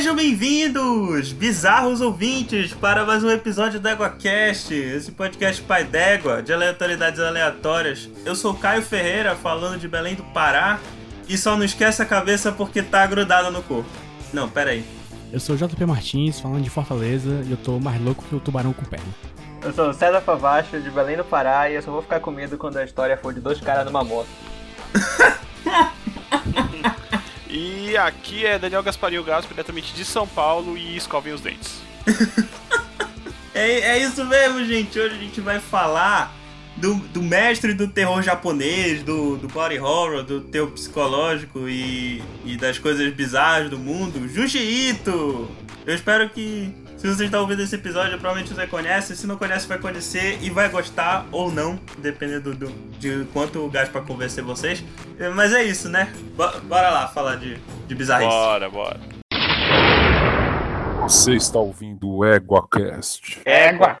Sejam bem-vindos, bizarros ouvintes, para mais um episódio do EguaCast, esse podcast pai d'égua, de aleatoriedades aleatórias. Eu sou Caio Ferreira, falando de Belém do Pará, e só não esquece a cabeça porque tá grudada no corpo. Não, pera aí. Eu sou o JP Martins, falando de Fortaleza, e eu tô mais louco que o tubarão com perna. Eu sou o César Favacho, de Belém do Pará, e eu só vou ficar com medo quando a história for de dois caras numa moto. E aqui é Daniel Gasparinho Gaspo, diretamente de São Paulo, e escovem os dentes. É, é isso mesmo, gente. Hoje a gente vai falar do, do mestre do terror japonês, do, do body horror, do terror psicológico e, e das coisas bizarras do mundo, Junji Ito. Eu espero que, se você está ouvindo esse episódio, provavelmente você conhece. Se não conhece, vai conhecer e vai gostar ou não, dependendo do, de quanto o Gaspa convencer vocês. Mas é isso, né? Bo- Bora lá falar de, de bizarrice. Bora, bora. Você está ouvindo o EguaCast. Égua!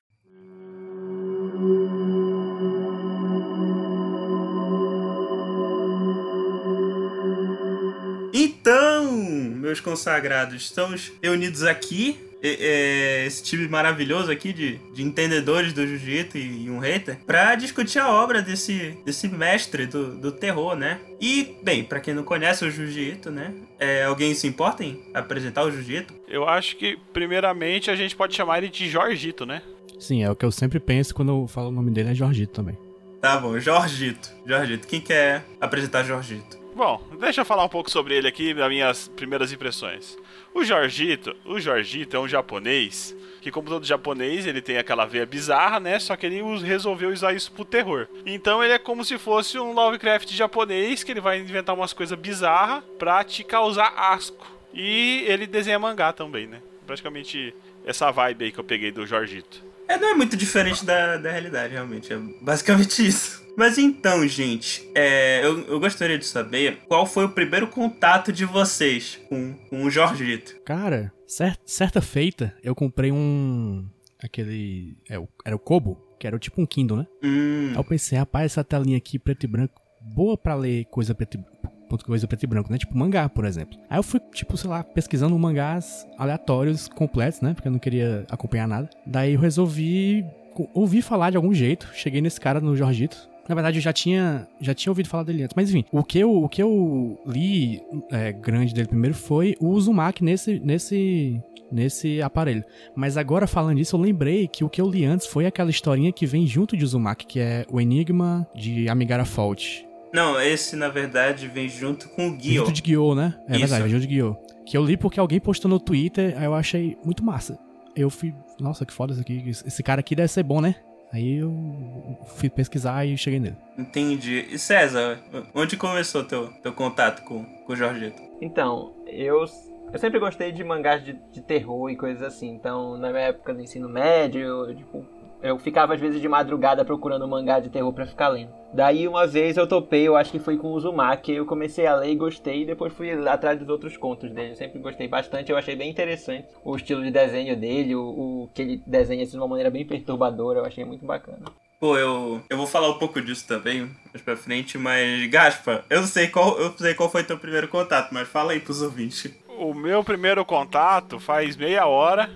Então, meus consagrados, estamos reunidos aqui. É, esse time maravilhoso aqui de, de entendedores do jiu-jitsu e, e um hater, pra discutir a obra desse, desse mestre do, do terror, né? E, bem, pra quem não conhece o jiu-jitsu, né? É, alguém se importa em apresentar o jiu-jitsu? Eu acho que, primeiramente, a gente pode chamar ele de Jorgito, né? Sim, é o que eu sempre penso quando eu falo o nome dele, é Jorgito também. Tá bom, Jorgito. Jorgito, quem quer apresentar Jorgito? Bom, deixa eu falar um pouco sobre ele aqui, das minhas primeiras impressões. O Jorgito, o Jorgito é um japonês que, como todo japonês, ele tem aquela veia bizarra, né? Só que ele resolveu usar isso pro terror. Então ele é como se fosse um Lovecraft japonês, que ele vai inventar umas coisas bizarras pra te causar asco. E ele desenha mangá também, né? Praticamente essa vibe aí que eu peguei do Jorgito. É, não é muito diferente da, da realidade, realmente. É basicamente isso. Mas então, gente, é, eu, eu gostaria de saber qual foi o primeiro contato de vocês com, com o Jorgito. Cara, cer- certa feita, eu comprei um. aquele. É, era o Kobo, que era tipo um Kindle, né? Hum, Aí eu pensei, rapaz, essa telinha aqui preto e branco, boa pra ler coisa preto e, coisa preto e branco, né? Tipo mangá, por exemplo. Aí eu fui, tipo, sei lá, pesquisando mangás aleatórios, completos, né? Porque eu não queria acompanhar nada. Daí eu resolvi ouvir falar de algum jeito. Cheguei nesse cara no Jorgito. Na verdade, eu já tinha, já tinha ouvido falar dele antes. Mas enfim, o que eu, o que eu li é, grande dele primeiro foi o Uzumaki nesse, nesse, nesse aparelho. Mas agora, falando disso, eu lembrei que o que eu li antes foi aquela historinha que vem junto de Uzumaki, que é o Enigma de Amigara Fault. não, esse na verdade vem junto com o Gyo. Junto de Gyo, né? É Isso. verdade, junto de Gyo. Que eu li porque alguém postou no Twitter, aí eu achei muito massa. Eu fui, nossa, que foda isso aqui. Esse cara aqui deve ser bom, né? Aí eu fui pesquisar e cheguei nele. Entendi. E César, onde começou teu, teu contato com, com o Jorgito? Então, eu, eu sempre gostei de mangás de, de terror e coisas assim. Então, na minha época do ensino médio, eu, tipo, eu ficava às vezes de madrugada procurando mangá de terror pra ficar lendo. Daí uma vez eu topei, eu acho que foi com o Uzumaki, eu comecei a ler e gostei, e depois fui atrás dos outros contos dele. Eu sempre gostei bastante, eu achei bem interessante o estilo de desenho dele, o, o que ele desenha assim, de uma maneira bem perturbadora, eu achei muito bacana. Pô, eu, eu vou falar um pouco disso também mais pra frente, mas Gaspa, eu sei qual, eu sei qual foi teu primeiro contato, mas fala aí pros ouvintes. O meu primeiro contato faz meia hora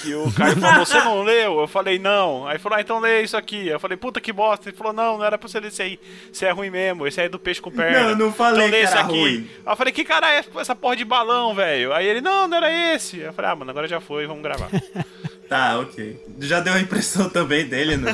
que o Caio falou, você não leu? Eu falei, não. Aí falou, ah, então lê isso aqui. Eu falei, puta que bosta. Ele falou, não, não era pra você ler esse aí. Esse é ruim mesmo, esse aí é do peixe com perna. Não, eu não falei então que era aqui. ruim. Aí eu falei, que cara é essa porra de balão, velho? Aí ele, não, não era esse. Eu falei, ah, mano, agora já foi, vamos gravar. Tá, ok. Já deu a impressão também dele no,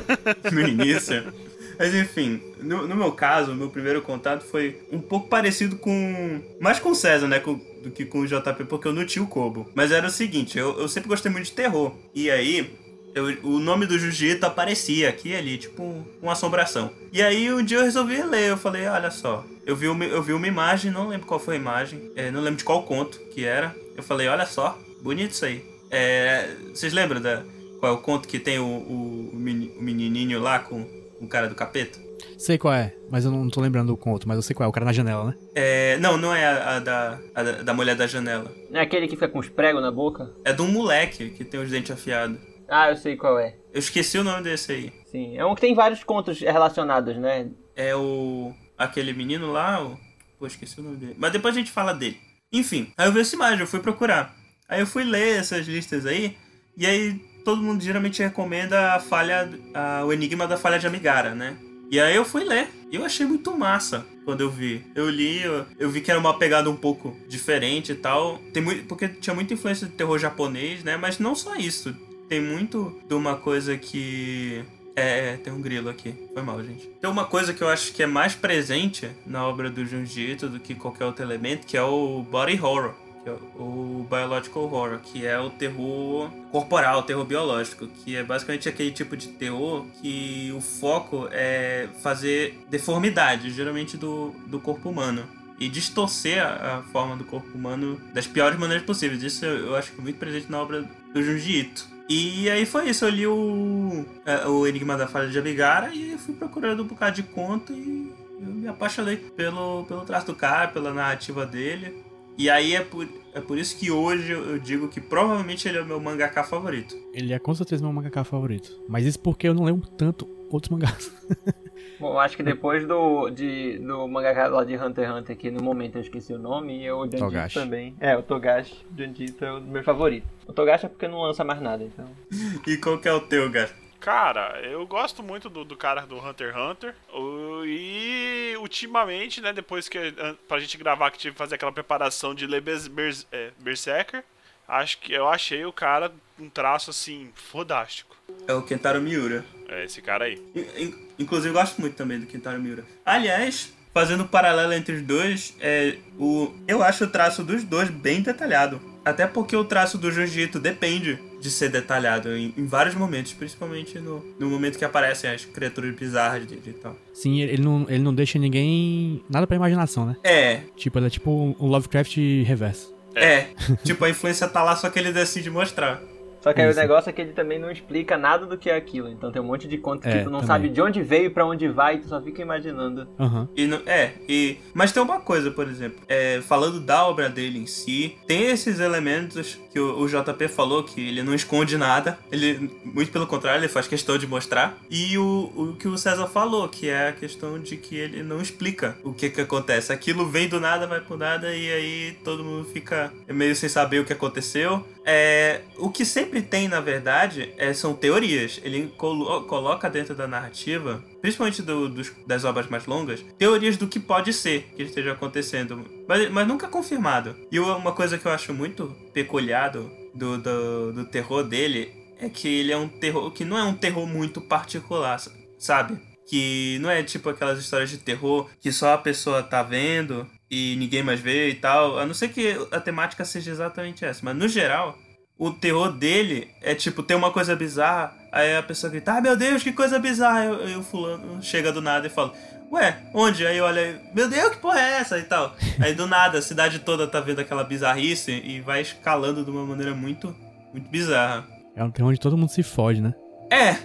no início. Mas enfim, no, no meu caso, meu primeiro contato foi um pouco parecido com. Mais com o César, né? com- do que com o JP, porque eu não tinha o Kobo. Mas era o seguinte, eu, eu sempre gostei muito de terror. E aí, eu- o nome do Jiu-Jitsu aparecia aqui e ali, tipo um- uma assombração. E aí um dia eu resolvi ler, eu falei, olha só. Eu vi uma, eu vi uma imagem, não lembro qual foi a imagem, é, não lembro de qual conto que era. Eu falei, olha só, bonito isso aí. É, vocês lembram da, qual é o conto que tem o, o, o menininho lá com o cara do capeta? Sei qual é, mas eu não tô lembrando do conto, mas eu sei qual é, o cara na janela, né? É, não, não é a, a da, a da, mulher da janela. É aquele que fica com os pregos na boca? É de um moleque que tem os dentes afiados. Ah, eu sei qual é. Eu esqueci o nome desse aí. Sim, é um que tem vários contos relacionados, né? É o. aquele menino lá, o. Pô, esqueci o nome dele. Mas depois a gente fala dele. Enfim, aí eu vi essa imagem, eu fui procurar. Aí eu fui ler essas listas aí, e aí todo mundo geralmente recomenda a falha, a, o Enigma da Falha de Amigara, né? E aí eu fui ler. E eu achei muito massa quando eu vi. Eu li, eu, eu vi que era uma pegada um pouco diferente e tal. Tem muito, porque tinha muita influência de terror japonês, né? Mas não só isso. Tem muito de uma coisa que. É, é, tem um grilo aqui. Foi mal, gente. Tem uma coisa que eu acho que é mais presente na obra do Junji Ito do que qualquer outro elemento, que é o body horror é o biological horror, que é o terror corporal, o terror biológico, que é basicamente aquele tipo de terror que o foco é fazer deformidades, geralmente do, do corpo humano. E distorcer a, forma do corpo humano das piores maneiras possíveis. Isso eu, acho que é muito presente na obra do Junji Ito. E aí foi isso, eu li o, é, o Enigma da Falha de Abigara e fui procurando um bocado de conta e eu me apaixonei pelo, pelo traço do cara, pela narrativa dele. E aí é por, é por isso que hoje eu digo que provavelmente ele é o meu mangaka favorito. Ele é com certeza meu mangaka favorito. Mas isso porque eu não lembro tanto outros mangás. Bom, acho que depois do, de, do mangaka lá de Hunter x Hunter, que no momento eu esqueci o nome, e o Janjito Togashi. também. É, o Togashi, Janjito é o meu favorito. O Togashi é porque não lança mais nada, então. E qual que é o teu, Gar? Cara, eu gosto muito do, do cara do Hunter x Hunter. O- E ultimamente, né, depois que pra gente gravar que tive que fazer aquela preparação de ler Bers- é, Berserker, acho que eu achei o cara um traço assim fodástico. É o Kentaro Miura. É esse cara aí. In- in- Inclusive, eu gosto muito também do Kentaro Miura. Aliás, fazendo um paralelo entre os dois, é, o, eu acho o traço dos dois bem detalhado. Até porque o traço do Jiu-Jitsu depende de ser detalhado em, em vários momentos, principalmente no, no momento que aparecem as criaturas bizarras dele e tal. Sim, ele não, ele não deixa ninguém. nada pra imaginação, né? É, Tipo, ele é tipo um Lovecraft reverso. é. tipo, a influência tá lá, só que ele decide mostrar. Só que aí Isso. o negócio é que ele também não explica nada do que é aquilo. Então tem um monte de conta É, que tu não também. sabe de onde veio e pra onde vai, e tu só fica imaginando. Aham. E não, é, e, mas tem uma coisa, por exemplo, é, falando da obra dele em si, tem esses elementos que o, o JP falou que ele não esconde nada, ele, muito pelo contrário, ele faz questão de mostrar, e o, o que o César falou, que é a questão de que ele não explica o que que acontece. Aquilo vem do nada, vai pro nada, e aí todo mundo fica meio sem saber o que aconteceu. É, o que sempre tem, na verdade, é, são teorias. Ele colo- coloca dentro da narrativa, principalmente do- dos- das obras mais longas, teorias do que pode ser que esteja acontecendo, mas, mas nunca confirmado. E uma coisa que eu acho muito peculiar do, do, do, do terror dele é que ele é um terror que não é um terror muito particular, sabe? Que não é tipo aquelas histórias de terror que só a pessoa tá vendo e ninguém mais vê e tal. A não ser que a temática seja exatamente essa. Mas no geral, o terror dele é tipo, tem uma coisa bizarra, aí a pessoa grita, ah meu Deus, que coisa bizarra. Aí o fulano chega do nada e fala, ué, onde? Aí olha, meu Deus, que porra é essa? E tal. Aí do nada, a cidade toda tá vendo aquela bizarrice e vai escalando de uma maneira muito, muito bizarra. É um terror onde todo mundo se fode, né? É,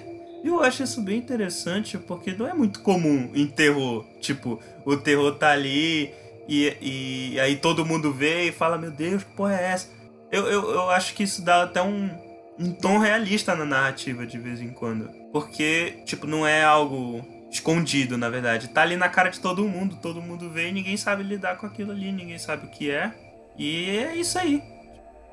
eu acho isso bem interessante porque não é muito comum em terror. Tipo, o terror tá ali e, e aí todo mundo vê e fala: Meu Deus, que porra é essa? Eu, eu, eu acho que isso dá até um, um tom realista na narrativa de vez em quando. Porque, tipo, não é algo escondido, na verdade. Tá ali na cara de todo mundo, todo mundo vê e ninguém sabe lidar com aquilo ali, ninguém sabe o que é. E é isso aí.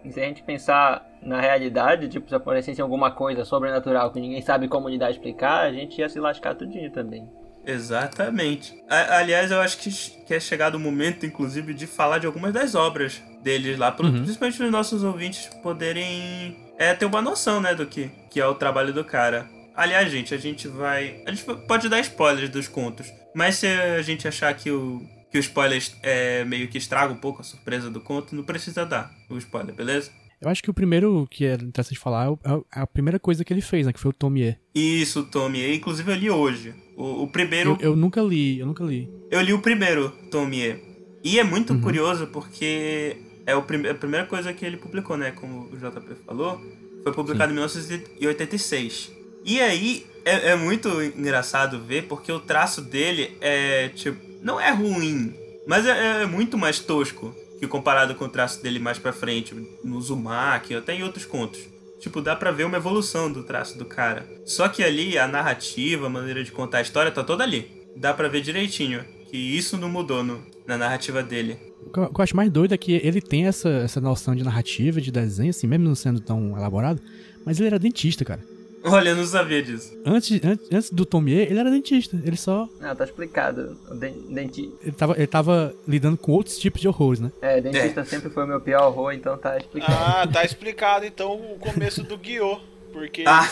E se a gente pensar na realidade, tipo, se aparecesse alguma coisa sobrenatural que ninguém sabe como lidar explicar, a gente ia se lascar tudinho também. Exatamente. A- aliás, eu acho que, que é chegado o momento, inclusive, de falar de algumas das obras deles lá, pro- Uhum. principalmente para os nossos ouvintes poderem é, ter uma noção, né, do que, que é o trabalho do cara. Aliás, gente, a gente vai. A gente pode dar spoilers dos contos, mas se a gente achar que o, que o spoiler é, meio que estraga um pouco a surpresa do conto, não precisa dar o spoiler, beleza? Eu acho que o primeiro que é interessante falar é é é a primeira coisa que ele fez, né? Que foi o Tomie. Isso, Tomie. Inclusive, eu li hoje. O, o primeiro. Eu, eu nunca li, eu nunca li. Eu li o primeiro, Tomie. E é muito Uhum. curioso porque é o prime- a primeira coisa que ele publicou, né? Como o JP falou. Foi publicado em 1986. E aí é, é muito engraçado ver porque o traço dele é tipo. Não é ruim, mas é, é muito mais tosco que comparado com o traço dele mais pra frente, no Uzumaki, até em outros contos. Tipo, dá pra ver uma evolução do traço do cara. Só que ali a narrativa, a maneira de contar a história tá toda ali. Dá pra ver direitinho que isso não mudou no- na narrativa dele. O que eu acho mais doido é que ele tem essa, essa noção de narrativa, de desenho, assim, mesmo não sendo tão elaborado, mas ele era dentista, cara. Olha, eu não sabia disso. Antes, antes, antes do Tomie, ele era dentista. Ele só. Não, tá explicado. O den- denti... Ele tava, ele tava lidando com outros tipos de horrores, né? É, dentista sempre foi o meu pior horror, então tá explicado. Ah, tá explicado então o começo do Guiô. Porque, Ah.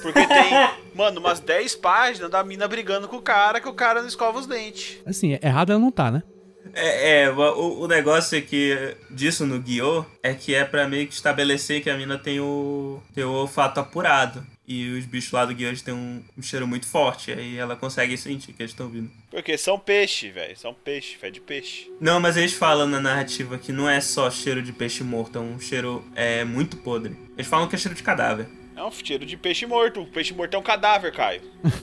porque tem, mano, umas 10 páginas da mina brigando com o cara que o cara não escova os dentes. Assim, errado ela não tá, né? É, é, o, o negócio é que disso no Guiô é que é pra meio que estabelecer que a mina tem o, tem o olfato apurado. E os bichos lá do Guiô eles têm um, um cheiro muito forte. Aí ela consegue sentir que eles estão vindo. Porque são peixe, velho. São peixe, fé de peixe. Não, mas eles falam na narrativa que não é só cheiro de peixe morto, é um cheiro é, muito podre. Eles falam que é cheiro de cadáver. É um cheiro de peixe morto. O peixe morto é um cadáver, Caio.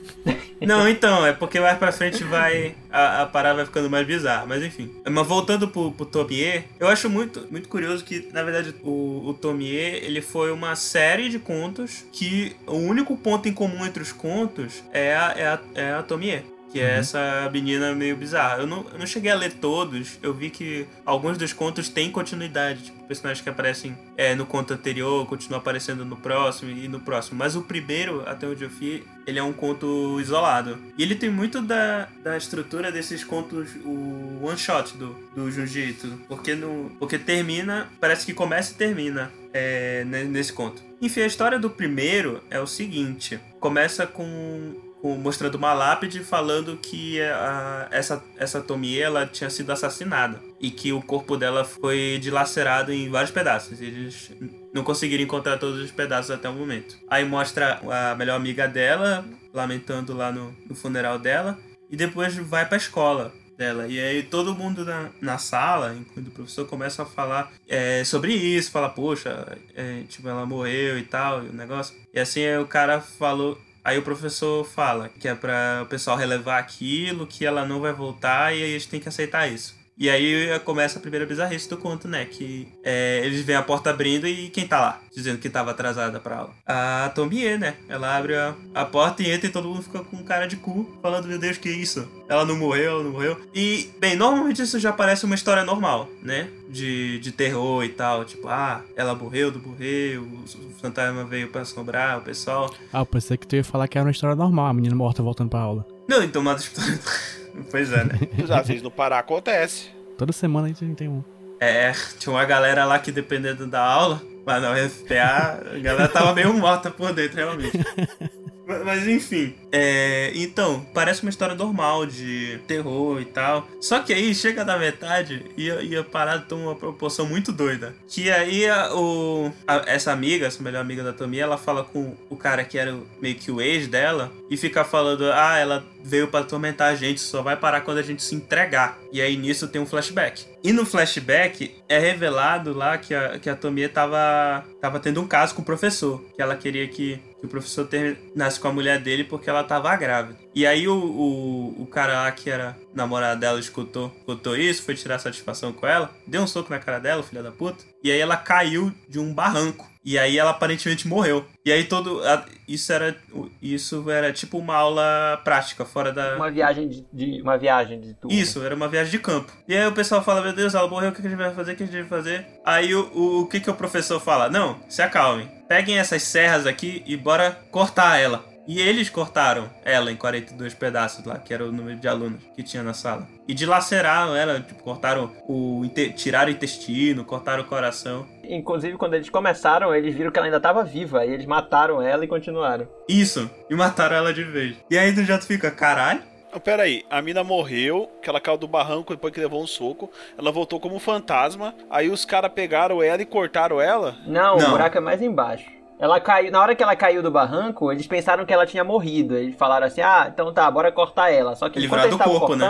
Não, então, é porque mais pra frente vai. A, a parada vai ficando mais bizarra. Mas enfim. Mas voltando pro, pro Tomier, eu acho muito, muito curioso que, na verdade, o, o Tomier ele foi uma série de contos que o único ponto em comum entre os contos é a, é a, é a Tomier. Que é essa menina meio bizarra. Eu não, eu não cheguei a ler todos. Eu vi que alguns dos contos têm continuidade. Tipo, personagens que aparecem é, no conto anterior continuam aparecendo no próximo e no próximo. Mas o primeiro, até onde eu fui, ele é um conto isolado. E ele tem muito da, da estrutura desses contos, o one shot do, do Jiu-Jitsu. Porque, no, porque termina, parece que começa e termina é, ne- nesse conto. Enfim, a história do primeiro é o seguinte: começa com com- mostrando uma lápide falando que a, essa, essa Tomie ela tinha sido assassinada e que o corpo dela foi dilacerado em vários pedaços. Eles não conseguiram encontrar todos os pedaços até o momento. Aí mostra a melhor amiga dela lamentando lá no, no funeral dela e depois vai pra escola dela. E aí todo mundo na, na sala, incluindo o professor, começa a falar é, sobre isso, fala, poxa, é, tipo, ela morreu e tal, e o negócio. E assim aí o cara falou. Aí o professor fala que é pra o pessoal relevar aquilo, que ela não vai voltar e aí eles têm que aceitar isso. E aí começa a primeira bizarrice do conto, né? Que é, eles veem a porta abrindo e quem tá lá? Dizendo que tava atrasada pra aula. A Tomie, né? Ela abre a, a porta e entra e todo mundo fica com cara de cu, falando, meu Deus, que isso? Ela não morreu, ela não morreu. E, bem, normalmente isso já parece uma história normal, né? De, de terror e tal. Tipo, ah, ela morreu, não morreu, o, o fantasma veio pra assombrar o pessoal. Ah, eu pensei que tu ia falar que era uma história normal, a menina morta voltando pra aula. Não, então, mas... pois é, né? Às vezes no Pará acontece. Toda semana a gente tem um. É, tinha uma galera lá que dependendo da aula, mas na UFPA, a galera tava meio morta por dentro, realmente. Mas, enfim, é, então, parece uma história normal de terror e tal. Só que aí chega da metade e, e a parada toma uma proporção muito doida. Que aí a- o, a- essa amiga, essa melhor amiga da Tomia, ela fala com o cara que era meio que o ex dela e fica falando: Ah, ela veio pra atormentar a gente, só vai parar quando a gente se entregar. E aí nisso tem um flashback. E no flashback é revelado lá que a, que a tava, tava tendo um caso com o professor. Que ela queria que, que o professor terminasse com a mulher dele porque ela tava grávida. E aí o, o, o cara lá que era namorado dela escutou, escutou isso, foi tirar satisfação com ela, deu um soco na cara dela, filha da puta. E aí ela caiu de um barranco. E aí ela aparentemente morreu. E aí todo. Isso era. Isso era tipo uma aula prática, fora da. Uma viagem de, de- uma viagem de tudo. Isso, era uma viagem de campo. E aí o pessoal fala, meu Deus, ela morreu, o que a gente vai fazer? O que a gente vai fazer? Aí o, o, o que, que o professor fala? Não, se acalmem. Peguem essas serras aqui e bora cortar ela. E eles cortaram ela em 42 pedaços lá, que era o número de alunos que tinha na sala. E dilaceraram ela, tipo, cortaram o. tiraram o intestino, cortaram o coração. Inclusive, quando eles começaram, eles viram que ela ainda tava viva. E eles mataram ela e continuaram. Isso, e mataram ela de vez. E aí tu já fica, caralho. Ah, Pera aí, a mina morreu, que ela caiu do barranco depois que levou um soco. Ela voltou como fantasma. Aí os caras pegaram ela e cortaram ela. Não, Não. o buraco é mais embaixo. Ela caiu, na hora que ela caiu do barranco, eles pensaram que ela tinha morrido. Eles falaram assim: "Ah, então tá, bora cortar ela". Só que Livrar enquanto eles do estavam corpo, né?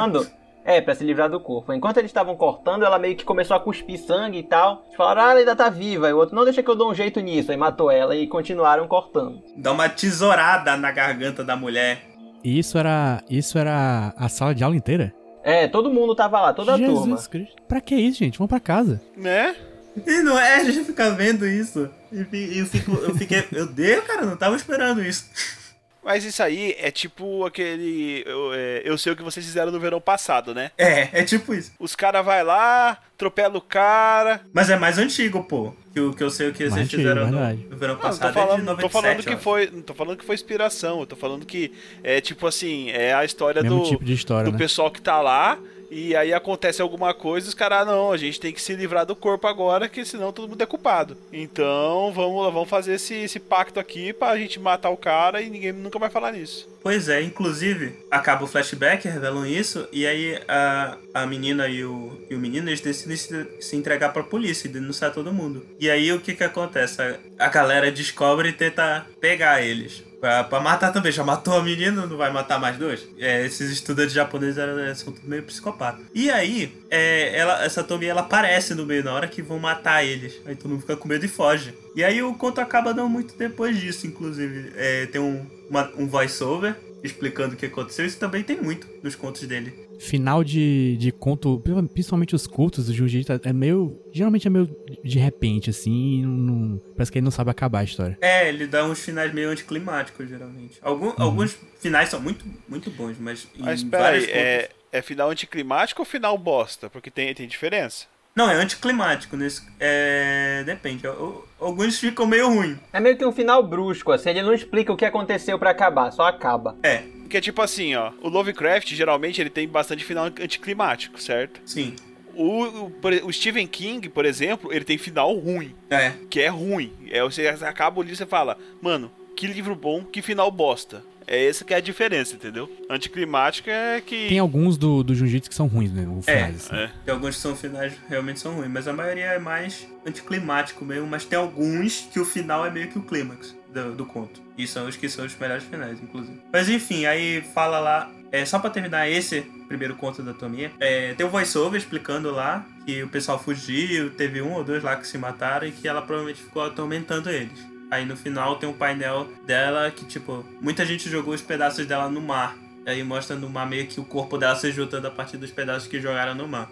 É, pra se livrar do corpo. Enquanto eles estavam cortando, ela meio que começou a cuspir sangue e tal. Eles falaram: "Ah, ela ainda tá viva". E o outro: "Não, deixa que eu dou um jeito nisso". Aí matou ela e continuaram cortando. Dá uma tesourada na garganta da mulher. E isso era. Isso era a sala de aula inteira? É, todo mundo tava lá, toda a Jesus turma. Cristo. Pra que isso, gente? Vamos pra casa. Né? E não é, a gente fica vendo isso. E e eu, fico, eu fiquei. Meu Deus, cara, eu não tava esperando isso. Mas isso aí é tipo aquele. Eu, é, eu sei o que vocês fizeram no verão passado, né? É, é tipo isso. Os caras vai lá, atropela o cara. Mas é mais antigo, pô. Que, o- que eu sei o que Mais vocês antigo, fizeram no, verdade. no verão não passado tô é de falando, 97, tô falando que foi. Não tô falando que foi inspiração, eu tô falando que é tipo assim, é a história Mesmo do, tipo de história, do né? pessoal que tá lá. E aí acontece alguma coisa, os caras, ah, não, a gente tem que se livrar do corpo agora, que senão todo mundo é culpado. Então, vamos vamos fazer esse, esse pacto aqui pra gente matar o cara e ninguém nunca vai falar nisso. Pois é, inclusive, acaba o flashback, revelam isso, e aí a, a menina e o, e o menino, eles decidem se, se entregar pra polícia e denunciar todo mundo. E aí o que que acontece? A, a galera descobre e tenta pegar eles. Pra, pra matar também, já matou a menina, não vai matar mais dois? É, esses estudantes japoneses eram, são tudo meio psicopatas. E aí, é, ela, essa Tomi ela aparece no meio na hora que vão matar eles. Aí todo mundo fica com medo e foge. E aí o conto acaba não muito depois disso, inclusive. É, tem um, uma- um voice-over explicando o que aconteceu. Isso também tem muito nos contos dele. Final de, de conto, principalmente os cultos do Jiu-Jitsu, é meio. Geralmente é meio de repente, assim, não, não- parece que ele não sabe acabar a história. É, ele dá uns finais meio anticlimáticos, geralmente. Algum- Alguns finais são muito, muito bons, mas. Mas espera vários aí, contos- é, é final anticlimático ou final bosta? Porque tem, tem diferença. Não, é anticlimático. Nesse, é... Depende. Al- Alguns ficam meio ruim. É meio que um final brusco, assim, ele não explica o que aconteceu pra acabar, só acaba. É, Porque tipo assim, ó, o Lovecraft geralmente ele tem bastante final anticlimático, certo? sim. O, o, por- o Stephen King, por exemplo, ele tem final ruim, É. que é ruim. É, você acaba o livro e você fala, mano, que livro bom, que final bosta. É essa que é a diferença, entendeu? Anticlimático é que. Tem alguns do, do Jiu-Jitsu que são ruins, né? O É, finais, assim. É. Tem alguns que são finais realmente são ruins, mas a maioria é mais anticlimático mesmo. Mas tem alguns que o final é meio que o clímax do, do conto. E são os que são os melhores finais, inclusive. Mas enfim, aí fala lá. É, só pra terminar esse primeiro conto da Tomia, é, tem o voiceover explicando lá que o pessoal fugiu, teve um ou dois lá que se mataram e que ela provavelmente ficou atormentando eles. Aí no final tem um painel dela que, tipo, muita gente jogou os pedaços dela no mar. Aí mostra no mar meio que o corpo dela se juntando a partir dos pedaços que jogaram no mar.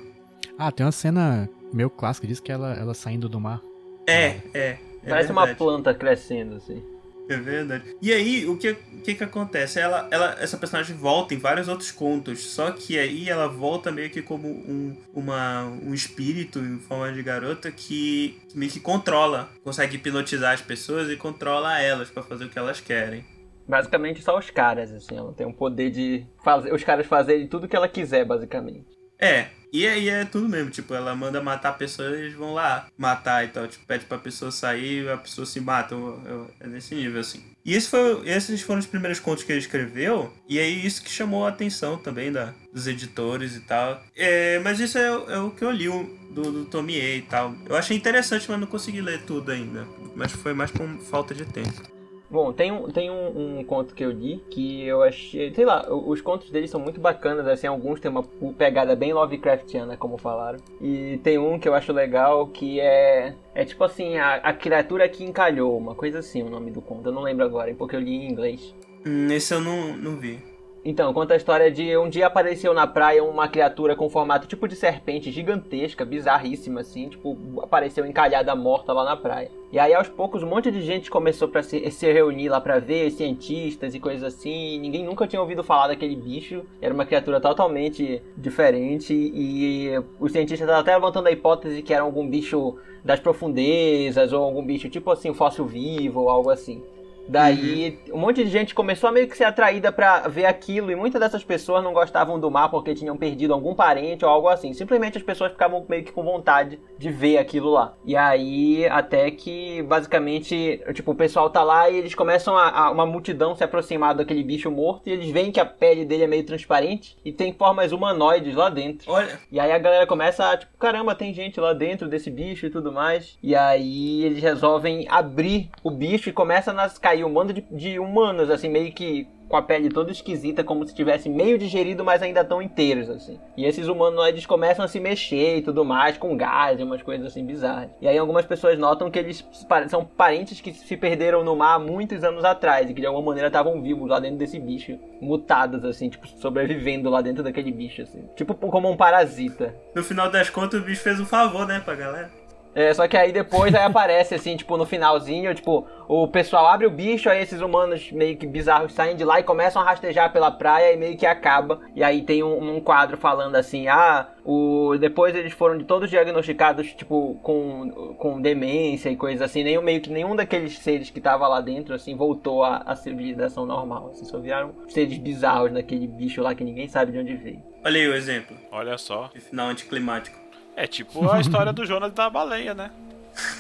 Ah, tem uma cena meio clássica disso que ela, ela saindo do mar. É, é. é Parece uma verdade. planta crescendo, assim. É verdade. E aí, o que, o que que acontece? Ela, ela, essa personagem volta em vários outros contos, só que aí ela volta meio que como um, uma, um espírito em forma de garota que meio que controla, consegue hipnotizar as pessoas e controla elas pra fazer o que elas querem. Basicamente só os caras, assim, ela tem um poder de fazer os caras fazerem tudo que ela quiser, basicamente. É, e aí é tudo mesmo, tipo, ela manda matar pessoas e eles vão lá matar e tal, tipo, pede pra pessoa sair a pessoa se mata, eu- eu- é nesse nível, assim. E esse foi, esses foram os primeiros contos que ele escreveu, e é isso que chamou a atenção também da, dos editores e tal. É, mas isso é, o- é o que eu li do, do Tomie e tal. Eu achei interessante, mas não consegui ler tudo ainda. Mas foi mais por falta de tempo. Bom, tem, um, tem um, um conto que eu li que eu achei. Sei lá, os contos dele são muito bacanas, assim, alguns têm uma pegada bem Lovecraftiana, como falaram. E tem um que eu acho legal que é. É tipo assim, a, a criatura que encalhou, uma coisa assim o nome do conto. Eu não lembro agora, porque eu li em inglês. Hum, esse eu não, não vi. Então, conta a história de um dia apareceu na praia uma criatura com formato tipo de serpente gigantesca, bizarríssima assim, tipo, apareceu encalhada morta lá na praia. E aí aos poucos um monte de gente começou para se, se reunir lá pra ver, cientistas e coisas assim, e ninguém nunca tinha ouvido falar daquele bicho, era uma criatura totalmente diferente e os cientistas estavam até levantando a hipótese que era algum bicho das profundezas ou algum bicho tipo assim, um fóssil vivo ou algo assim. Daí um monte de gente começou a meio que ser atraída pra ver aquilo e muitas dessas pessoas não gostavam do mar porque tinham perdido algum parente ou algo assim. Simplesmente as pessoas ficavam meio que com vontade de ver aquilo lá. E aí até que basicamente, tipo, o pessoal tá lá e eles começam a, a- uma multidão se aproximar daquele bicho morto e eles veem que a pele dele é meio transparente e tem formas humanoides lá dentro. Olha, E aí a galera começa a, tipo, caramba, tem gente lá dentro desse bicho e tudo mais. E aí eles resolvem abrir o bicho e começa a nas- cair um bando de, de humanos, assim, meio que com a pele toda esquisita, como se tivesse meio digerido, mas ainda tão inteiros, assim. E esses humanoides começam a se mexer e tudo mais, com gás e umas coisas assim bizarras. E aí algumas pessoas notam que eles são parentes que se perderam no mar muitos anos atrás e que de alguma maneira estavam vivos lá dentro desse bicho, mutados, assim, tipo, sobrevivendo lá dentro daquele bicho, assim. Tipo como um parasita. no final das contas o bicho fez um favor, né, pra galera. É, só que aí depois aí aparece assim, tipo, no finalzinho, tipo, o pessoal abre o bicho, aí esses humanos meio que bizarros saem de lá e começam a rastejar pela praia e meio que acaba. E aí tem um, um quadro falando assim, ah, o, depois eles foram de todos diagnosticados, tipo, com, com demência e coisas assim. Nenhum, meio que nenhum daqueles seres que tava lá dentro, assim, voltou à, à civilização normal. Assim, só viraram seres bizarros daquele bicho lá que ninguém sabe de onde veio. Olha aí o exemplo Olha só. de final anticlimático. É tipo a história do Jonas da baleia, né?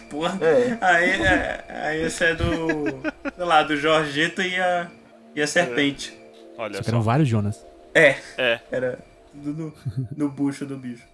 Porra. É. Aí, é, aí esse é do. sei lá, do Jorgito e a. E a serpente. Olha Só eram vários Jonas. É. É. Era tudo no, no bucho do bicho.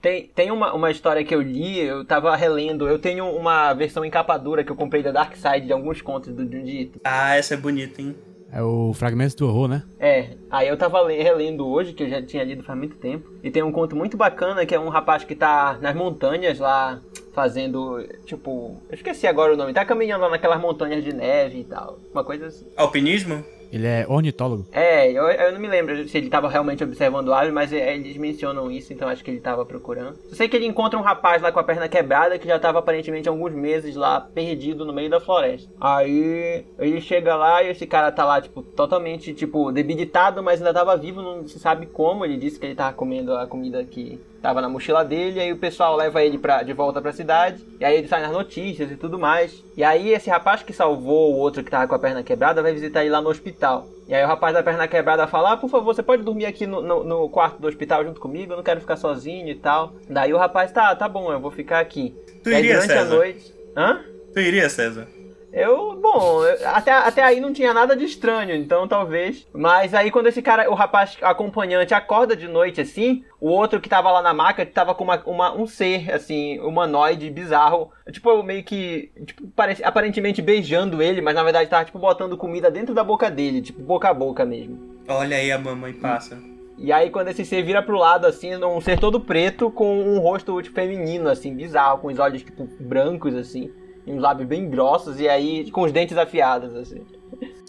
Tem, tem uma, uma história que eu li, eu tava relendo, eu tenho uma versão em capa dura que eu comprei da Dark Side de alguns contos do Junji Ito. Ah, essa é bonita, hein? É o Fragmentos do Horror, né? É, aí eu tava le- relendo hoje, que eu já tinha lido faz muito tempo, e tem um conto muito bacana que é um rapaz que tá nas montanhas lá, fazendo, tipo, eu esqueci agora o nome, tá caminhando lá naquelas montanhas de neve e tal, uma coisa assim. Alpinismo? Ele é ornitólogo. É, eu, eu não me lembro se ele tava realmente observando ave, mas é, eles mencionam isso, então acho que ele tava procurando. Eu sei que ele encontra um rapaz lá com a perna quebrada que já tava aparentemente alguns meses lá perdido no meio da floresta. Aí ele chega lá e esse cara tá lá, tipo, totalmente, tipo, debilitado, mas ainda tava vivo, não se sabe como. Ele disse que ele tava comendo a comida que tava na mochila dele, aí o pessoal leva ele pra, de volta pra cidade, e aí ele sai nas notícias e tudo mais. E aí esse rapaz que salvou o outro que tava com a perna quebrada vai visitar ele lá no hospital. E aí o rapaz da perna quebrada fala, ah, por favor, você pode dormir aqui no, no, no quarto do hospital junto comigo, eu não quero ficar sozinho e tal. Daí o rapaz, tá, tá bom, eu vou ficar aqui. Tu aí iria, durante a César? noite... Hã? Tu iria, César? Eu, bom, até, até aí não tinha nada de estranho, então talvez. Mas aí quando esse cara, o rapaz acompanhante, acorda de noite assim, o outro que tava lá na maca tava com uma, uma- um ser, assim, humanoide bizarro. Tipo, meio que. Tipo, parece, aparentemente beijando ele, mas na verdade tava, tipo, botando comida dentro da boca dele, tipo, boca a boca mesmo. Olha aí a mamãe pássaro. E aí quando esse ser vira pro lado, assim, um ser todo preto com um rosto, tipo, feminino, assim, bizarro, com os olhos, tipo, brancos, assim. E uns lábios bem grossos, e aí com os dentes afiados, assim.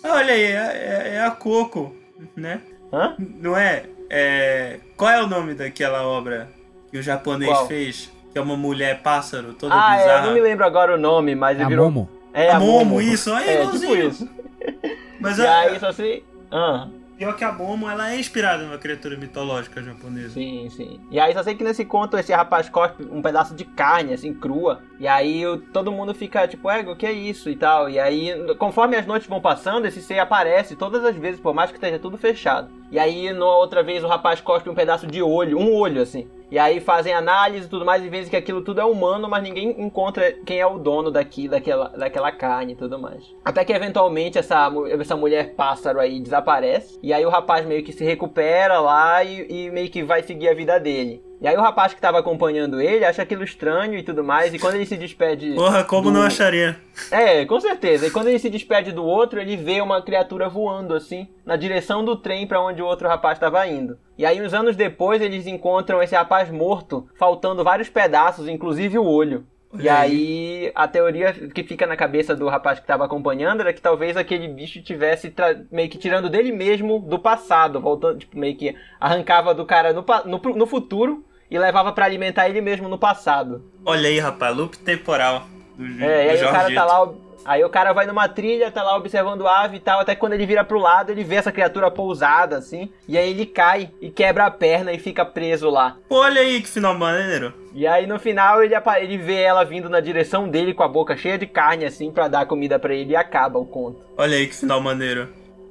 Olha aí, é, é- é a Coco, né? Hã? Não é? é? Qual é o nome daquela obra que o japonês Qual? fez? Que é uma mulher pássaro, toda Ah, é, eu bizarra. não me lembro agora o nome, mas É virou. Momo. É A a Momo, Momo. isso, aí, É, tipo igualzinho. isso. Mas E a, aí só sei. Ah, pior que a Momo, ela é inspirada numa criatura mitológica japonesa. sim, sim. E aí só sei que nesse conto esse rapaz cospe um pedaço de carne, assim, crua. E aí o- todo mundo fica tipo, é, o que é isso e tal. E aí, conforme as noites vão passando, esse ser aparece todas as vezes, por mais que esteja tudo fechado. E aí, na outra vez, o rapaz cospe um pedaço de olho, um olho, assim. E aí fazem análise e tudo mais, e veem que aquilo tudo é humano, mas ninguém encontra quem é o dono daqui, daquela, daquela carne e tudo mais. Até que eventualmente essa, essa mulher pássaro aí desaparece. E aí o rapaz meio que se recupera lá e, e meio que vai seguir a vida dele. E aí o rapaz que tava acompanhando ele acha aquilo estranho e tudo mais. E quando ele se despede. Porra, como do- não acharia? é, com certeza. E quando ele se despede do outro, ele vê uma criatura voando assim, na direção do trem pra onde o outro rapaz estava indo. E aí, uns anos depois, eles encontram esse rapaz morto, faltando vários pedaços, inclusive o olho. E aí, a teoria que fica na cabeça do rapaz que estava acompanhando era que talvez aquele bicho tivesse meio que tirando dele mesmo do passado, voltando, tipo, meio que arrancava do cara no, no, no futuro e levava pra alimentar ele mesmo no passado. Olha aí, rapaz, loop temporal do, Ju- É, e do aí o cara tá lá. Aí o cara vai numa trilha, tá lá observando a ave e tal, até quando ele vira pro lado, ele vê essa criatura pousada, assim, e aí ele cai e quebra a perna e fica preso lá. Olha aí que final maneiro. E aí no final ele, ele vê ela vindo na direção dele com a boca cheia de carne, assim, pra dar comida pra ele e acaba o conto. Olha aí que final maneiro.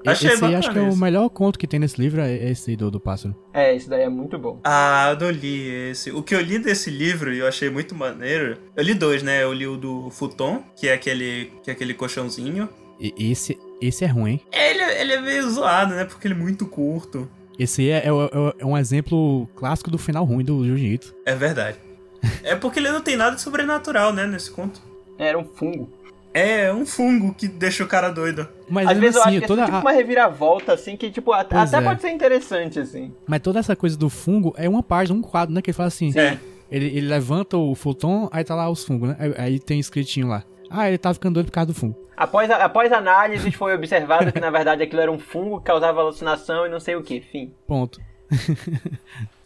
Achei esse aí acho que é o melhor conto que tem nesse livro, é esse aí do, do pássaro. É, isso daí é muito bom. Ah, eu não li esse. O que eu li desse livro e eu achei muito maneiro. Eu li dois, né? Eu li o do Futon, que é aquele, que é aquele colchãozinho. E esse, esse é ruim, hein? Ele, ele é meio zoado, né? Porque ele é muito curto. Esse aí é, é, é- é um exemplo clássico do final ruim do Jiu-Jitsu. É verdade. é porque ele não tem nada de sobrenatural, né? Nesse conto. Era um fungo. É um fungo que deixa o cara doido. Mas Às mesmo vezes eu assim, acho que toda é tipo a- uma reviravolta, assim, que tipo, até é. pode ser interessante, assim. Mas toda essa coisa do fungo é uma página, um quadro, né? Que ele fala assim. É. Ele, ele levanta o futon, aí tá lá os fungos, né? Aí, aí tem escritinho lá. Ah, ele tava ficando doido por causa do fungo. Após, a- após análise, foi observado que na verdade aquilo era um fungo que causava alucinação e não sei o que. Fim. Ponto.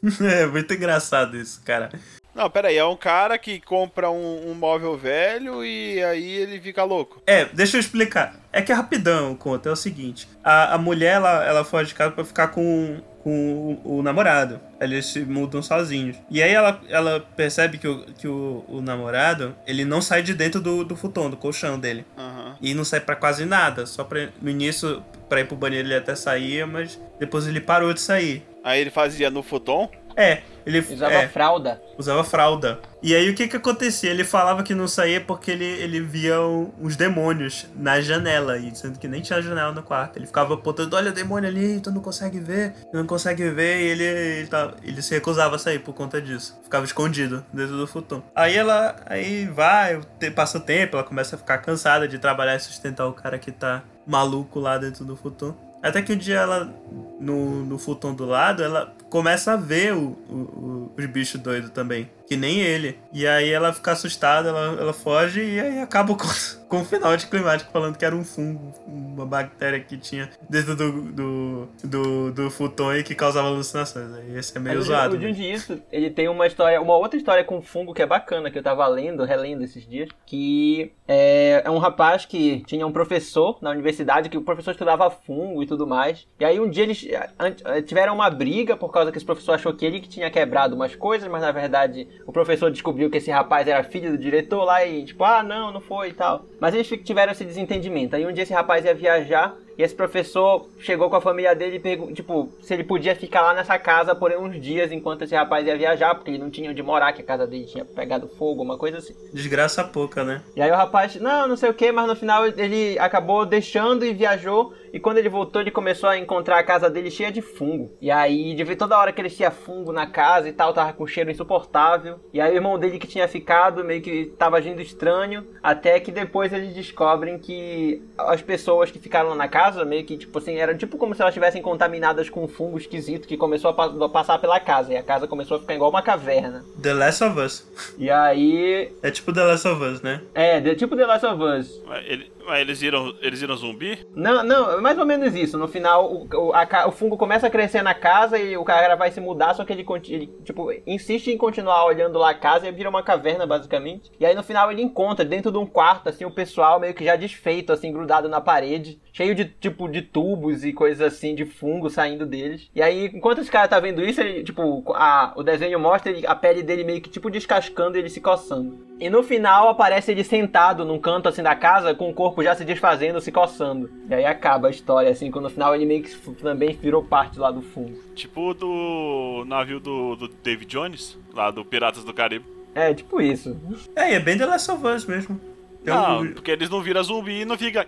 É muito engraçado isso, cara. Não, pera aí, é um cara que compra um, um móvel velho e aí ele fica louco. É, deixa eu explicar. É que é rapidão o conto, é o seguinte. A, a mulher, ela, ela foge de casa pra ficar com, com o, o namorado. Eles se mudam sozinhos. E aí ela, ela percebe que, o, que o, o namorado, ele não sai de dentro do, do futon, do colchão dele. Aham. E não sai pra quase nada. Só pra, no início, pra ir pro banheiro ele até saía, mas depois ele parou de sair. Aí ele fazia no futon. É, ele Usava é, fralda. usava fralda. E aí o que que acontecia? Ele falava que não saía porque ele, ele via o- uns demônios na janela, e sendo que nem tinha janela no quarto. Ele ficava apontando, olha o demônio ali, tu não consegue ver, tu não consegue ver, e ele, ele, tava- ele se recusava a sair por conta disso. Ficava escondido dentro do futon. Aí ela aí vai, o passa o tempo, ela começa a ficar cansada de trabalhar e sustentar o cara que tá maluco lá dentro do futon. Até que um dia ela, no, no futon do lado, ela começa a ver o, o- o- os bichos doidos também. Que nem ele. E aí ela fica assustada, ela, ela foge e aí acaba com, com um final de climático falando que era um fungo, uma bactéria que tinha dentro do, do, do, do futon e que causava alucinações. Aí esse é meio Mas o- zoado. O né? Ito, ele tem uma história, uma outra história com fungo que é bacana, que eu tava lendo, relendo esses dias, que é, é um rapaz que tinha um professor na universidade, que o professor estudava fungo e tudo mais. E aí um dia eles eh, eh, tiveram uma briga por causa que esse professor achou que ele que tinha quebrado umas coisas, mas na verdade o professor descobriu que esse rapaz era filho do diretor lá e tipo, ah, não, não foi e tal. Mas eles tiveram esse desentendimento. Aí um dia esse rapaz ia viajar e esse professor chegou com a família dele e perguntou, tipo, se ele podia ficar lá nessa casa por uns dias enquanto esse rapaz ia viajar, porque ele não tinha onde morar, que a casa dele tinha pegado fogo, uma coisa assim. Desgraça pouca, né? E aí o rapaz, não, não sei o que, mas no final ele acabou deixando e viajou. E quando ele voltou, ele começou a encontrar a casa dele cheia de fungo. E aí, de ver toda hora que ele tinha fungo na casa e tal, tava com um cheiro insuportável. E aí o irmão dele que tinha ficado meio que tava agindo estranho. Até que depois eles descobrem que as pessoas que ficaram lá na casa, meio que tipo assim, eram tipo como se elas estivessem contaminadas com um fungo esquisito que começou a, pa- a passar pela casa. E a casa começou a ficar igual uma caverna. The Last of Us. E aí. É tipo The Last of Us, né? É, de- tipo The Last of Us. Ele- mas eles viram, eles viram zumbi? Não, não, é mais ou menos isso. No final, o, o, a o fungo começa a crescer na casa e o cara vai se mudar, só que ele, ele, tipo, insiste em continuar olhando lá a casa e vira uma caverna, basicamente. E aí no final ele encontra dentro de um quarto, assim, o pessoal meio que já desfeito, assim, grudado na parede, cheio de, tipo, de tubos e coisas assim, de fungo saindo deles. E aí, enquanto esse cara tá vendo isso, ele, tipo, a, o desenho mostra ele- a pele dele meio que, tipo, descascando e ele se coçando. E no final aparece ele sentado num canto assim da casa, com o corpo já se desfazendo, se coçando. E aí acaba a história, assim, quando no final ele meio que também virou parte lá do fundo. Tipo do navio do, do David Jones, lá do Piratas do Caribe. É, tipo isso. É, e é bem The Last of Us mesmo. Tem Não, um- porque eles não viram zumbi e não fica.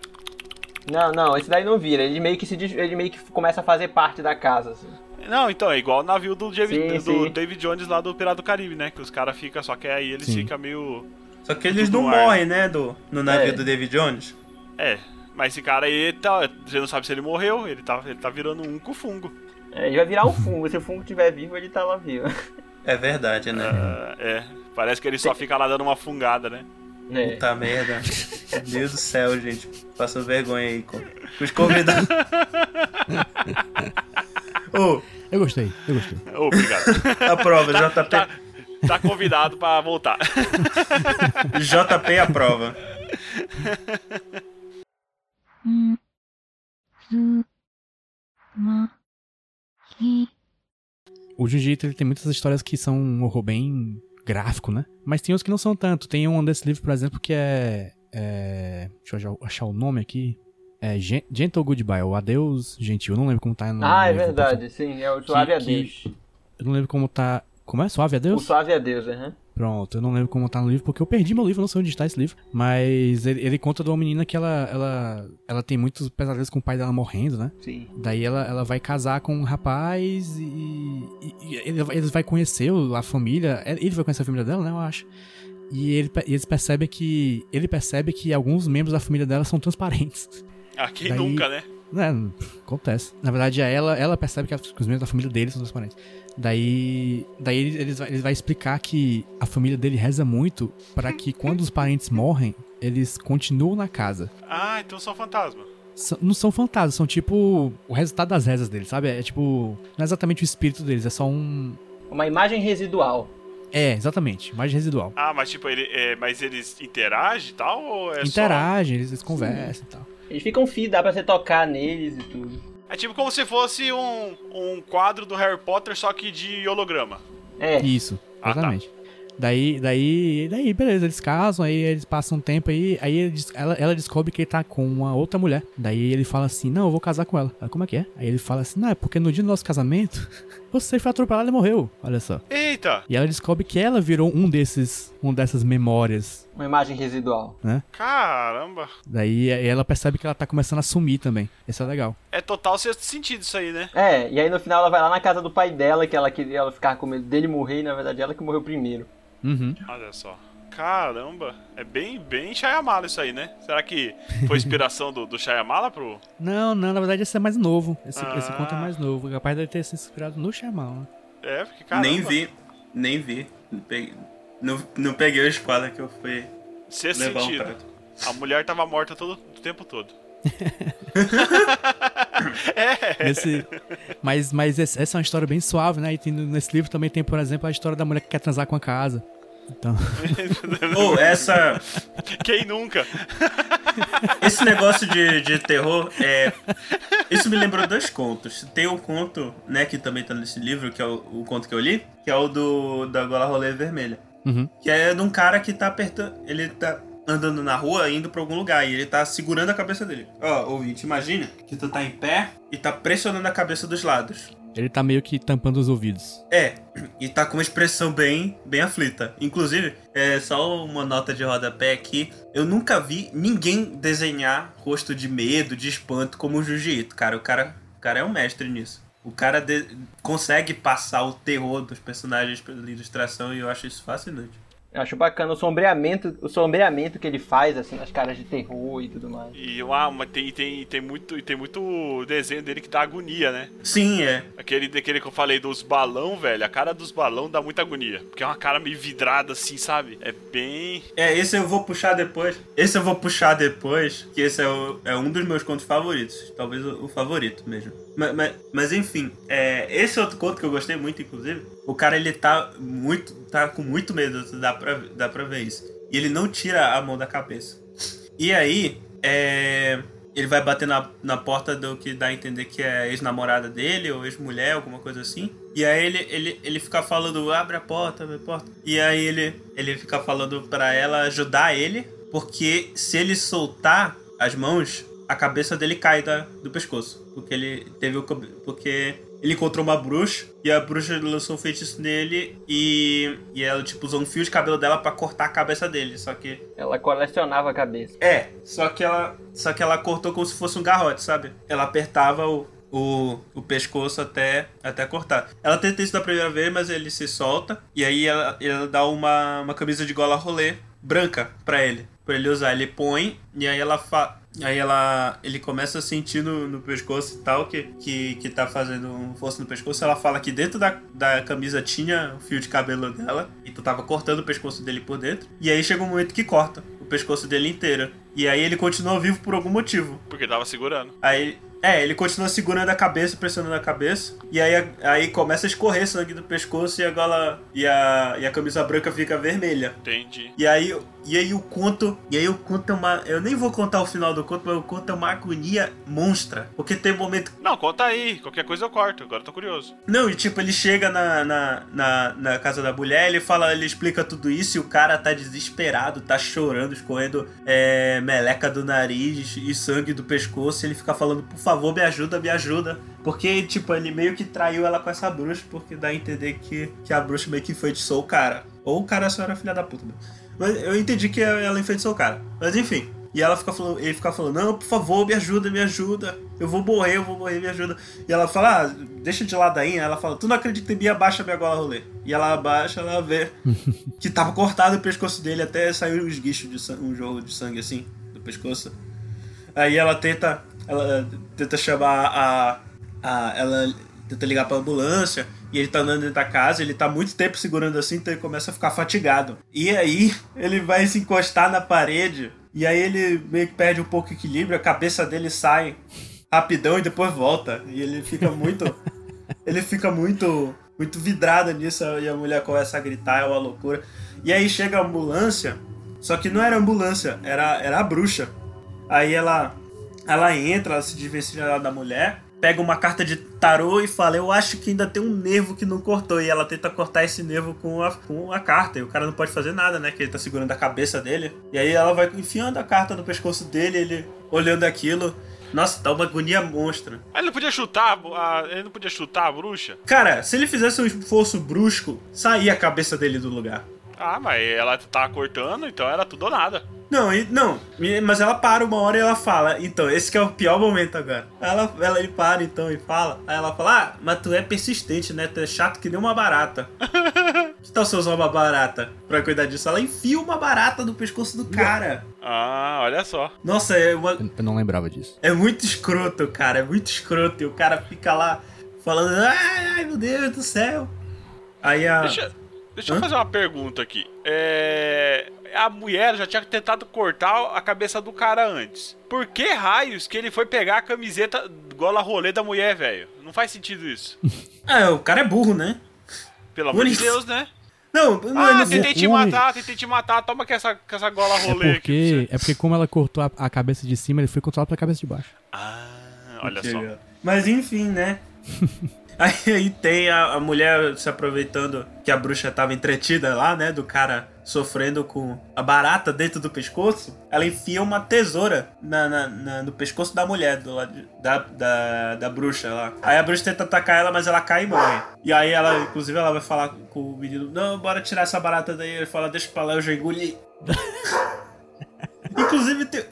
Não, não, esse daí não vira. Ele meio que se ele meio que começa a fazer parte da casa, assim. Não, então, é igual o navio do, David, Sim, do sim. David Jones lá do Pirata do Caribe, né? Que os caras ficam, só que aí eles Sim. ficam meio. Só que eles não ar. morrem, né, do, no navio É. do David Jones. É, mas esse cara aí, tá, você não sabe se ele morreu, ele tá, ele tá virando um com fungo. É, ele vai virar um fungo. Se o fungo estiver vivo, ele tá lá vivo. É verdade, né? Ah, é, parece que ele só fica lá dando uma fungada, né? É. Puta merda. Meu Deus do céu, gente. Passando vergonha aí com, com os convidados. Ô, Eu gostei, eu gostei. Obrigado. a prova, tá, JP. tá, tá convidado pra voltar. JP a prova. O Jiu-Jitsu ele tem muitas histórias que são um horror bem gráfico, né? Mas tem outros que não são tanto. Tem um desse livro, por exemplo, que é. é deixa eu achar o nome aqui. É Gen- Gentle Goodbye, o Adeus Gentil. Eu não lembro como tá no. Ah, é verdade, sim. É o Suave que- Adeus. Eu não lembro como tá. Como é? Suave O Adeus? Suave Adeus, aham. Pronto, eu não lembro como tá no livro, porque eu perdi meu livro, eu não sei onde está esse livro. Mas ele, ele conta de uma menina que ela, ela, ela tem muitos pesadelos com o pai dela morrendo, né? Sim. Daí ela, ela vai casar com um rapaz e, e- e ele, vai- eles vai conhecer o- a família. Ele vai conhecer a família dela, né? Eu acho. E ele, eles percebem que. Ele percebe que alguns membros da família dela são transparentes. Ah, quem Daí- nunca, né? É, acontece. Na verdade, é ela, ela percebe que os membros da família dele são transparentes. Daí, daí ele, ele, vai, ele vai explicar que a família dele reza muito para que quando os parentes morrem, eles continuam na casa. Ah, então são fantasma. São- não são fantasmas, são tipo o resultado das rezas deles, sabe? É tipo, não é exatamente o espírito deles, é só um. Uma imagem residual. É, exatamente, mais residual. Ah, mas tipo, ele, é, mas eles interagem e tal? Ou é Interagem, eles, eles conversam e tal. Eles ficam fi, dá pra você tocar neles e tudo. É tipo como se fosse um, um quadro do Harry Potter, só que de holograma. É, Isso, Ah, tá. exatamente. Daí, daí, daí, beleza, eles casam, aí eles passam um tempo aí, aí ela, ela descobre que ele tá com uma outra mulher. Daí ele fala assim, não, eu vou casar com ela. Ela, como é que é? Aí ele fala assim, não, é porque no dia do nosso casamento, você foi atropelado e morreu. Olha só. Eita! E ela descobre que ela virou um desses, um dessas memórias, uma imagem residual. né? Caramba! Daí aí ela percebe que ela tá começando a sumir também. Isso é legal. É total sexto sentido isso aí, né? É, e aí no final ela vai lá na casa do pai dela, que ela queria ela ficar com medo dele morrer, e na verdade ela que morreu primeiro. Uhum. Olha só. Caramba, é bem, bem Shyamala isso aí, né? Será que foi inspiração do, do Shyamala pro... Não, não, na verdade esse é mais novo. Esse, Ah. esse conto é mais novo. Capaz de ter se inspirado no Shyamalan. né? É, porque caramba. Nem vi, nem vi. Não peguei, não, não peguei o spoiler que eu fui Sexto levar um sentido. prato. A mulher tava morta todo o tempo todo. Esse, mas mas esse- essa é uma história bem suave, né? E tem- nesse livro também tem, por exemplo, a história da mulher que quer transar com a casa. Então, Ou essa. Quem nunca? Esse negócio de, de terror, é. Isso me lembrou dois contos. Tem um conto, né, que também tá nesse livro, que é o, o conto que eu li, que é o do da Gola Rolê Vermelha. Uhum. Que é de um cara que tá apertando. Ele tá andando na rua, indo pra algum lugar, e ele tá segurando a cabeça dele. Ó, ouvinte, imagina que tu tá em pé e tá pressionando a cabeça dos lados. Ele tá meio que tampando os ouvidos. É, e tá com uma expressão bem, bem aflita. Inclusive, é só uma nota de rodapé aqui. Eu nunca vi ninguém desenhar rosto de medo, de espanto como o Jiu-Jitsu, cara. O cara, o cara é um mestre nisso. O cara de- consegue passar o terror dos personagens pela ilustração e eu acho isso fascinante. Eu acho bacana o sombreamento, o sombreamento que ele faz, assim, nas caras de terror e tudo mais. E mas tem, tem, tem, muito, tem muito desenho dele que dá agonia, né? Sim, é. Aquele, daquele que eu falei dos balão, velho. A cara dos balão dá muita agonia. Porque é uma cara meio vidrada assim, sabe? É bem. É, esse eu vou puxar depois. Esse eu vou puxar depois, que esse é, o- é um dos meus contos favoritos. Talvez o, o favorito mesmo. Mas, mas, mas, enfim, é, esse outro conto que eu gostei muito, inclusive, o cara ele tá muito. tá com muito medo, dá pra, dá pra ver isso. E ele não tira a mão da cabeça. E aí, é, ele vai bater na, na porta do que dá a entender que é ex-namorada dele, ou ex-mulher, alguma coisa assim. E aí ele, ele, ele fica falando, abre a porta, abre a porta. E aí ele, ele fica falando pra ela ajudar ele, porque se ele soltar as mãos, a cabeça dele cai da, do pescoço. Porque ele teve o. Porque ele encontrou uma bruxa e a bruxa lançou um feitiço nele e, e ela, tipo, usou um fio de cabelo dela pra cortar a cabeça dele. Só que Ela colecionava a cabeça. é, só que ela. Só que ela cortou como se fosse um garrote, sabe? Ela apertava o, o, o pescoço até, até cortar. Ela tenta isso da primeira vez, mas ele se solta. E aí ela, ela dá uma, uma camisa de gola rolê branca pra ele. Pra ele usar. Ele põe e aí ela fa... Aí ela. Ele começa a sentir no, no pescoço e tal, que, que, que tá fazendo um força no pescoço. Ela fala que dentro da, da camisa tinha o fio de cabelo dela. E tu tava cortando o pescoço dele por dentro. E aí chega um momento que corta o pescoço dele inteiro. E aí ele continua vivo por algum motivo. Porque tava segurando. Aí. É, ele continua segurando a cabeça, pressionando a cabeça. E aí, aí começa a escorrer sangue do pescoço e a gola. E a, e a camisa branca fica vermelha. Entendi. E aí, e aí o conto. E aí o conto é uma. Eu nem vou contar o final do conto, mas o conto é uma agonia monstra. Porque tem um momento. Não, conta aí. Qualquer coisa eu corto. Agora eu tô curioso. Não, e tipo, ele chega na, na, na, na casa da mulher, ele fala, ele explica tudo isso e o cara tá desesperado, tá chorando, escorrendo é, meleca do nariz e sangue do pescoço. E ele fica falando, por favor, me ajuda, me ajuda. Porque, tipo, ele meio que traiu ela com essa bruxa, porque dá a entender que, que a bruxa meio que enfeitiçou o cara. Ou o cara só era filha da puta. mesmo. Mas eu entendi que ela enfeitiçou o cara. Mas enfim. E ela fica falando, ele fica falando, não, por favor, me ajuda, me ajuda. Eu vou morrer, eu vou morrer, me ajuda. E ela fala, ah, deixa de ladainha. Ela fala, tu não acredita em mim, abaixa minha gola rolê. E ela abaixa, ela vê que tava cortado o pescoço dele até saiu uns guichos de sangue, um jogo de sangue assim, do pescoço. Aí ela tenta ela tenta chamar a. a ela tenta ligar pra ambulância e ele tá andando dentro da casa, ele tá muito tempo segurando assim, então ele começa a ficar fatigado. E aí ele vai se encostar na parede e aí ele meio que perde um pouco o equilíbrio, a cabeça dele sai rapidão e depois volta. E ele fica muito. ele fica muito. Muito vidrado nisso e a mulher começa a gritar, é uma loucura. E aí chega a ambulância, só que não era ambulância, era, era a bruxa. Aí ela, ela entra, ela se desvencilha da mulher, pega uma carta de tarô e fala: Eu acho que ainda tem um nervo que não cortou. E ela tenta cortar esse nervo com a, com a carta. E o cara não pode fazer nada, né? Que ele tá segurando a cabeça dele. E aí ela vai enfiando a carta no pescoço dele, ele olhando aquilo. Nossa, dá uma agonia monstra. Aí ele não podia chutar, a, ele não podia chutar a bruxa? Cara, se ele fizesse um esforço brusco, saía a cabeça dele do lugar. Ah, mas ela tá cortando, então era tudo ou nada. Não, e, não, mas ela para uma hora e ela fala, então, esse que é o pior momento agora. Ela, ela ele para então e fala, aí ela fala, ah, mas tu é persistente, né? Tu é chato que nem uma barata. que tal se eu usar uma barata pra cuidar disso? Ela enfia uma barata no pescoço do cara. Ah, olha só. Nossa, é, uma, Eu, eu não lembrava disso. é muito escroto, cara, é muito escroto. E o cara fica lá falando, ai, ai meu Deus do céu. Aí a... Deixa, deixa eu Hã? fazer uma pergunta aqui. É, a mulher já tinha tentado cortar a cabeça do cara antes. Por que raios que ele foi pegar a camiseta gola rolê da mulher, velho? Não faz sentido isso. Ah, o cara é burro, né? Pelo amor de. Deus, né? Não, não, Ah, não- tentei te matar, tentei te matar. Toma com essa, com essa gola É rolê aqui. porque, é porque como ela cortou a, a cabeça de cima, ele foi controlado pela cabeça de baixo. Ah, olha Que só. legal. Mas enfim, né? aí, aí tem a, a mulher se aproveitando que a bruxa tava entretida lá, né? Do cara sofrendo com a barata dentro do pescoço. Ela enfia uma tesoura na, na- na- no pescoço da mulher, do lado de- da, da, da bruxa lá. Aí a bruxa tenta atacar ela, mas ela cai e morre. E aí ela, inclusive, ela vai falar com o menino: Não, bora tirar essa barata daí. Ele fala: Deixa pra lá, eu já engoli. Inclusive tem.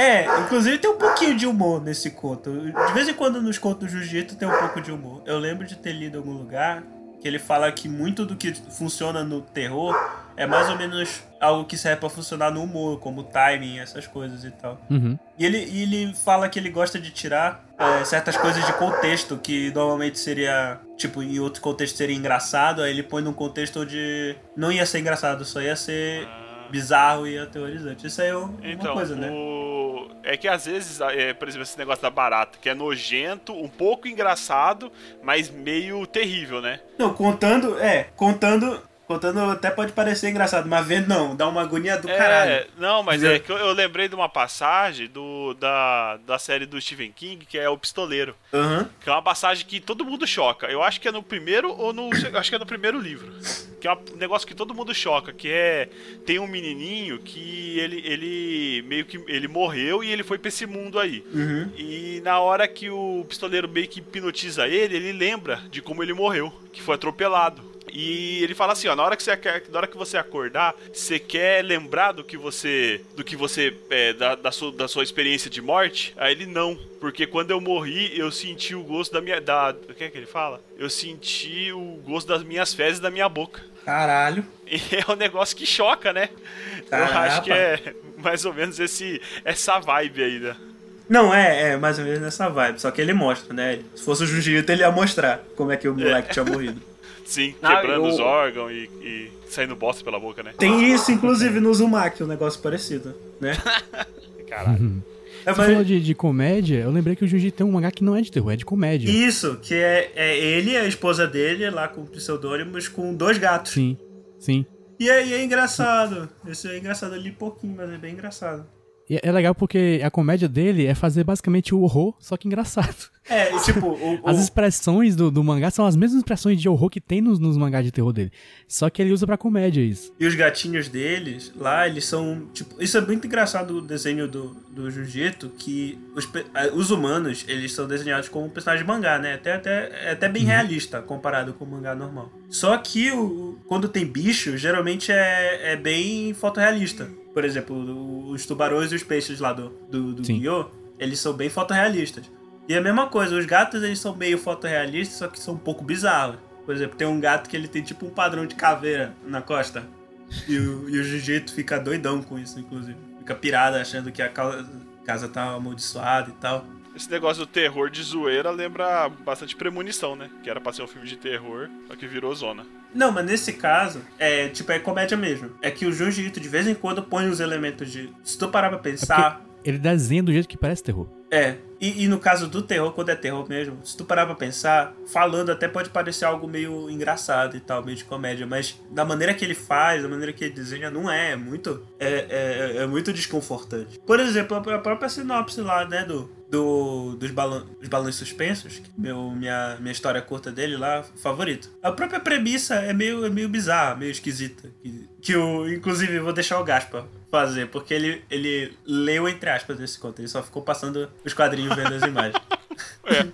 É, inclusive tem um pouquinho de humor nesse conto. De vez em quando nos contos do Jiu-Jitsu tem um pouco de humor. Eu lembro de ter lido em algum lugar que ele fala que muito do que funciona no terror é mais ou menos algo que serve pra funcionar no humor, como timing, essas coisas e tal. Uhum. E ele, e ele fala que ele gosta de tirar é, certas coisas de contexto, que normalmente seria, tipo, em outro contexto seria engraçado, aí ele põe num contexto onde não ia ser engraçado, só ia ser bizarro e aterrorizante. Isso aí é uma Então, coisa, né? o... é que às vezes, é, por exemplo, esse negócio da barata, que é nojento, um pouco engraçado, mas meio terrível, né? Não, contando, é, contando, contando até pode parecer engraçado, mas vendo não, dá uma agonia do caralho. É, não, mas é que eu, eu lembrei de uma passagem do, da, da série do Stephen King, que é O Pistoleiro. Aham. Que é uma passagem que todo mundo choca. Eu acho que é no primeiro ou no. Acho que é no primeiro livro. Que é um negócio que todo mundo choca, que é. Tem um menininho que ele, ele meio que. ele morreu e ele foi pra esse mundo aí. Uhum. E na hora que o pistoleiro meio que hipnotiza ele, ele lembra de como ele morreu, que foi atropelado. E ele fala assim, ó, na hora que você, na hora que você acordar, você quer lembrar do que você, do que você, é, da, da, sua, da sua experiência de morte? Aí ele não, porque quando eu morri, eu senti o gosto da minha, da, o que é que ele fala? Eu senti o gosto das minhas fezes da minha boca. Caralho. E é um negócio que choca, né? Eu Caramba. acho que é mais ou menos esse, essa vibe aí, né? Não, é, é mais ou menos nessa vibe, só que ele mostra, né? Se fosse o Jiu-Jitsu, ele ia mostrar como é que o moleque tinha morrido. Sim, Não, quebrando eu- os órgãos e, e saindo bosta pela boca, né? Tem isso, inclusive, no Uzumaki, um negócio parecido, né? Caralho. É, Você mas- falou de, de comédia, eu lembrei que o Jiu-Jitsu tem um mangá que não é de terror, é de comédia. Isso, que é, é ele e a esposa dele, lá com pseudônimos, com dois gatos. Sim, sim. E aí é engraçado. Esse é engraçado ali pouquinho, mas é bem engraçado. E é legal porque a comédia dele é fazer basicamente o horror, só que engraçado. É, tipo, o, o- As expressões do, do mangá são as mesmas expressões de horror que tem nos, nos mangás de terror dele. Só que ele usa pra comédia isso. e os gatinhos deles, lá, eles são. Tipo, isso é muito engraçado do desenho do, do Jiu-Jitsu, que os, os humanos, eles são desenhados como personagem de mangá, né? Até, até, é até bem realista comparado com o mangá normal. Só que o, quando tem bicho, geralmente é, é bem fotorrealista. Por exemplo, o- os tubarões e os peixes lá do, do, do. Guiô, eles são bem fotorrealistas. E é a mesma coisa, os gatos eles são meio fotorrealistas, só que são um pouco bizarros. Por exemplo, tem um gato que ele tem tipo um padrão de caveira na costa. E o, e o Jiu-Jitsu fica doidão com isso, inclusive. Fica pirado achando que a ca- casa tá amaldiçoada e tal. Esse negócio do terror de zoeira lembra bastante Premonição, né? Que era pra ser um filme de terror, só que virou zona. Não, mas nesse caso, é tipo, é comédia mesmo. É que o Junji Ito de vez em quando põe os elementos de. Se tu parar pra pensar. Ele desenha do jeito que parece terror. É, e, e no caso do terror, quando é terror mesmo, se tu parar pra pensar, falando até pode parecer algo meio engraçado e tal, meio de comédia, mas da maneira que ele faz, da maneira que ele desenha, não é, é muito, é, é, é muito desconfortante. Por exemplo, a própria sinopse lá, né, do, do, dos, balão, dos balões suspensos, que meu, minha, minha história curta dele lá, favorito. A própria premissa é meio, é meio bizarra, meio esquisita. Que, que eu, inclusive, vou deixar o Gaspa fazer, porque ele, ele leu entre aspas esse conto, ele só ficou passando os quadrinhos vendo as imagens. É.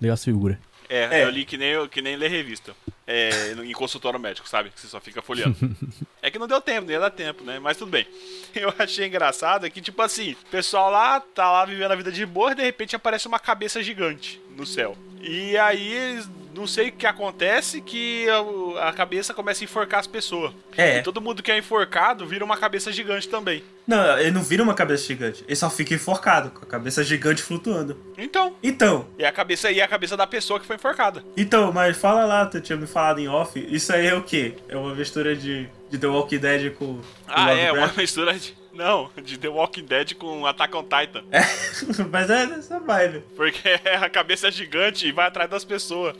Leu as figuras. É, É. eu li que nem, que nem ler revista. É, em consultório médico, sabe? Que você só fica folheando. é que não deu tempo, nem ia dar tempo, né? Mas tudo bem. Eu achei engraçado que, tipo assim, o pessoal lá tá lá vivendo a vida de boa e de repente aparece uma cabeça gigante no céu. E aí, eles- não sei o que acontece, que a, a cabeça começa a enforcar as pessoas. É. E todo mundo que é enforcado vira uma cabeça gigante também. Não, ele não vira uma cabeça gigante, ele só fica enforcado, com a cabeça gigante flutuando. Então, Então, e a cabeça aí é a cabeça da pessoa que foi enforcada. então, mas fala lá, tu tinha me falado em off, isso aí é o quê? É uma mistura de, de The Walking Dead com, Ah, é, uma mistura de. Não, de The Walking Dead com Attack on Titan. mas é dessa vibe. Porque a cabeça é gigante e vai atrás das pessoas.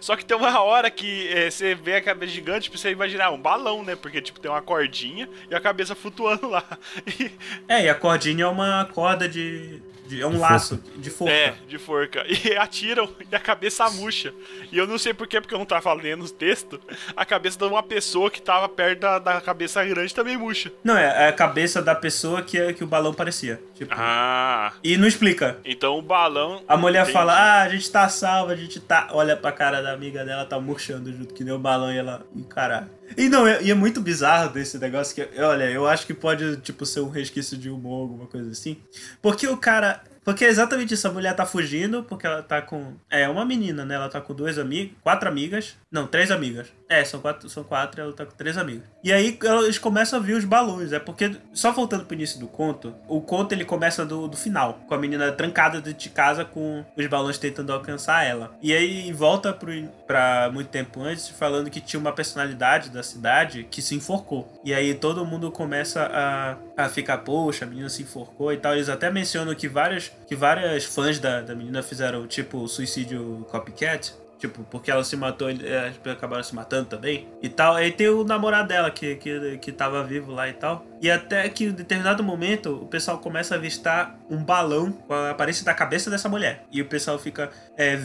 Só que tem uma hora que é, você vê a cabeça gigante pra você imaginar um balão, né? Porque, tipo, tem uma cordinha e a cabeça flutuando lá. E- É, e a cordinha é uma corda de. De- é um laço de forca. é, de forca. E atiram e a cabeça murcha. E eu não sei porquê, porque eu não tava lendo os textos. A cabeça de uma pessoa que tava perto da, da cabeça grande também murcha. Não, é a cabeça da pessoa que, que o balão parecia. Tipo. Ah. E não explica. Então o balão. A mulher Entendi. fala, ah, a gente tá salva, a gente tá. Olha pra cara da amiga dela, tá murchando junto, que nem o balão e ela. Caralho. E não, é, e é muito bizarro desse negócio que, olha, eu acho que pode, tipo, ser um resquício de humor, alguma coisa assim. Porque o cara. Porque é exatamente isso, a mulher tá fugindo, porque ela tá com. É, uma menina, né? Ela tá com duas amigas. Quatro amigas. Não, três amigas. É, são quatro, são quatro ela tá com três amigas. E aí eles começam a ver os balões. É porque, só voltando pro início do conto, o conto ele começa do, do final, com a menina trancada dentro de casa com os balões tentando alcançar ela. E aí volta pro, pra muito tempo antes, falando que tinha uma personalidade da cidade que se enforcou. E aí todo mundo começa a, a ficar, poxa, a menina se enforcou e tal. Eles até mencionam que várias, que várias fãs da, da menina fizeram, tipo, suicídio copycat. Tipo, porque ela se matou, elas acabaram se matando também. E tal. Aí tem o namorado dela que, que, que tava vivo lá e tal. E até que em determinado momento o pessoal começa a avistar um balão com a aparência da cabeça dessa mulher. E o pessoal fica, é,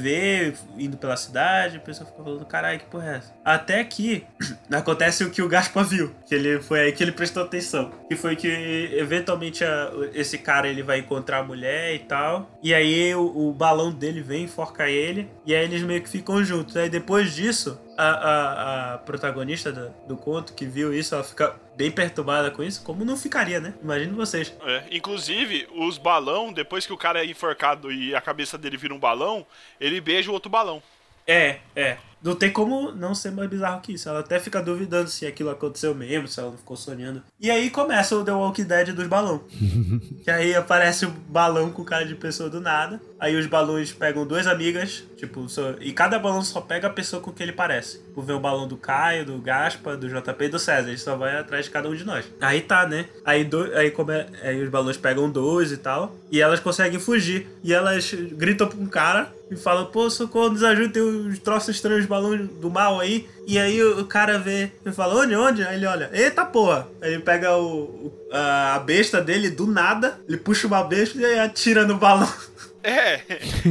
indo pela cidade, o pessoal fica falando, caralho, que porra é essa? Até que acontece o que o Gaspa viu. Que ele foi aí que ele prestou atenção. Que foi que eventualmente a- esse cara ele vai encontrar a mulher e tal. E aí o, o balão dele vem, enforca ele. E aí eles meio que ficam juntos. Aí depois disso, a, a, a protagonista do, do conto que viu isso, ela fica bem perturbada com isso. Como não ficaria, né? Imagine vocês. É, inclusive, os balão, depois que o cara é enforcado e a cabeça dele vira um balão, ele beija o outro balão. É, é. Não tem como não ser mais bizarro que isso. Ela até fica duvidando se aquilo aconteceu mesmo, se ela não ficou sonhando. E aí começa o The Walking Dead dos balões. que aí aparece o balão com cara de pessoa do nada. Aí os balões pegam duas amigas, tipo, só- e cada balão só pega a pessoa com que ele parece. Tipo, vem o balão do Caio, do Gaspa, do JP e do César. Ele só vai atrás de cada um de nós. Aí tá, né? Aí, do, aí, come, aí os balões pegam dois e tal. E elas conseguem fugir. E elas gritam pra um cara e falam, pô, socorro, nos ajuda, tem uns troços estranhos, balões do mal aí. E aí o, cara vê e fala, onde, onde? Aí ele olha, eita porra. Aí ele pega o, a, besta dele do nada, ele puxa uma besta e aí atira no balão. É,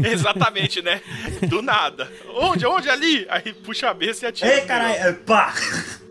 exatamente, né? Do nada. Onde? Onde? Ali? Aí puxa a besta e atira. Ei, caralho, é, pá!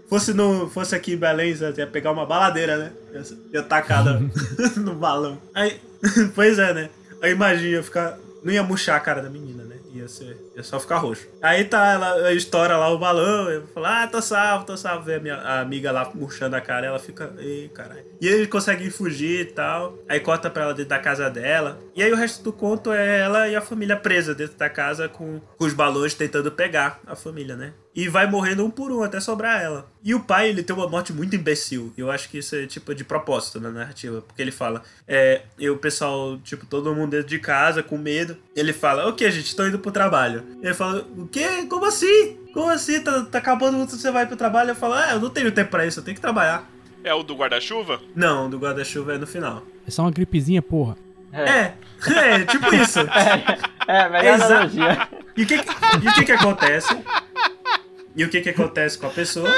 Fosse, no, fosse aqui em Belém, você ia pegar uma baladeira, né? Ia, ia tacada no balão. Aí, pois é, né? Aí imagina, ficar. Não ia murchar a cara da menina, né? Ia ser, É só ficar roxo. Aí tá, ela estoura lá o balão, eu falo, ah, tô salvo, tô salvo. Vê a minha a amiga lá murchando a cara, ela fica, ei, caralho. E eles conseguem fugir e tal. Aí corta pra ela dentro da casa dela. E aí o resto do conto é ela e a família presa dentro da casa com, com os balões tentando pegar a família, né? E vai morrendo um por um até sobrar ela. E o pai, ele tem uma morte muito imbecil. Eu acho que isso é tipo de propósito na narrativa. Porque ele fala, é, e o pessoal, tipo, todo mundo dentro de casa, com medo. Ele fala, o que, gente? Tô indo pro trabalho. Ele fala, o quê? Como assim? Como assim? Tá, tá acabando você vai pro trabalho? Eu falo, é, eu não tenho tempo pra isso, eu tenho que trabalhar. É o do guarda-chuva? Não, do guarda-chuva é no final. É só uma gripezinha, porra. É, é, tipo isso. É, melhor Exa- analogia. E o que, e o que que acontece? E o que que acontece com a pessoa?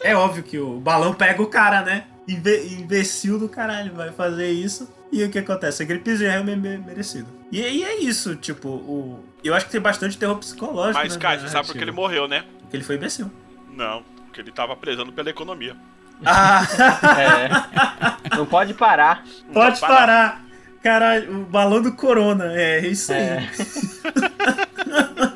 É óbvio que o balão pega o cara, né? Imbe imbecil do caralho vai fazer isso. E o que acontece? A gripezinha é me- me- merecido. E, e é isso, tipo, o... Eu acho que tem bastante terror psicológico, Mas, né, Kai, na você sabe por que ele morreu, né? Porque ele foi imbecil. Não, porque ele tava prezando pela economia. Ah, É. Não pode parar. Não pode parar. parar. Caralho, o balão do corona. É isso aí. É.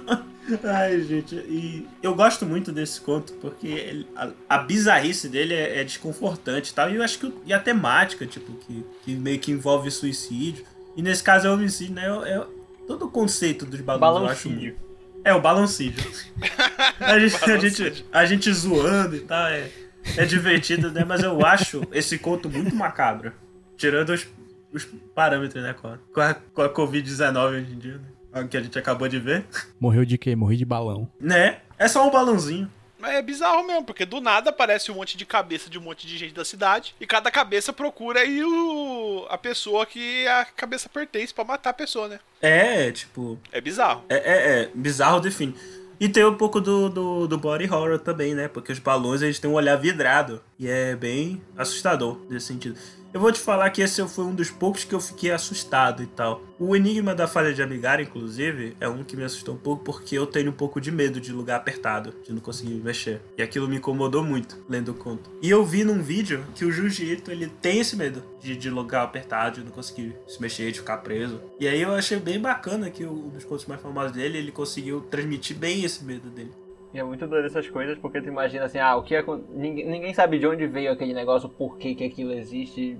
Ai, gente, e eu gosto muito desse conto porque ele- a, a bizarrice dele é, é desconfortante e tal. E eu acho que e a temática, tipo, que, que meio que envolve suicídio. E nesse caso é homicídio, né? É, é todo o conceito dos balões. eu acho muito- É, o balancídio. a, gente, a, gente, a gente zoando e tal, é, é divertido, né? Mas eu acho esse conto muito macabro. Tirando os, os parâmetros, né? Com a, com a, com a Covid-19 hoje em dia, né? O que a gente acabou de ver. Morreu de quê? Morri de balão. Né? É só um balãozinho. Mas é bizarro mesmo, porque do nada aparece um monte de cabeça de um monte de gente da cidade e cada cabeça procura aí o... a pessoa que a cabeça pertence pra matar a pessoa, né? É, tipo. É bizarro. É, é, é bizarro define. E tem um pouco do, do, do body horror também, né? Porque os balões eles têm um olhar vidrado. E é bem assustador nesse sentido. Eu vou te falar que esse foi um dos poucos que eu fiquei assustado e tal. O Enigma da Falha de Amigar, inclusive, é um que me assustou um pouco porque eu tenho um pouco de medo de lugar apertado, de não conseguir mexer. E aquilo me incomodou muito, lendo o conto. E eu vi num vídeo que o Jiu-Jitsu, ele tem esse medo de, de lugar apertado, de não conseguir se mexer, de ficar preso. E aí eu achei bem bacana que um dos contos mais famosos dele, ele conseguiu transmitir bem esse medo dele. E é muito doido essas coisas, porque tu imagina assim, ah, o que acon- ninguém, ninguém sabe de onde veio aquele negócio, por que que aquilo existe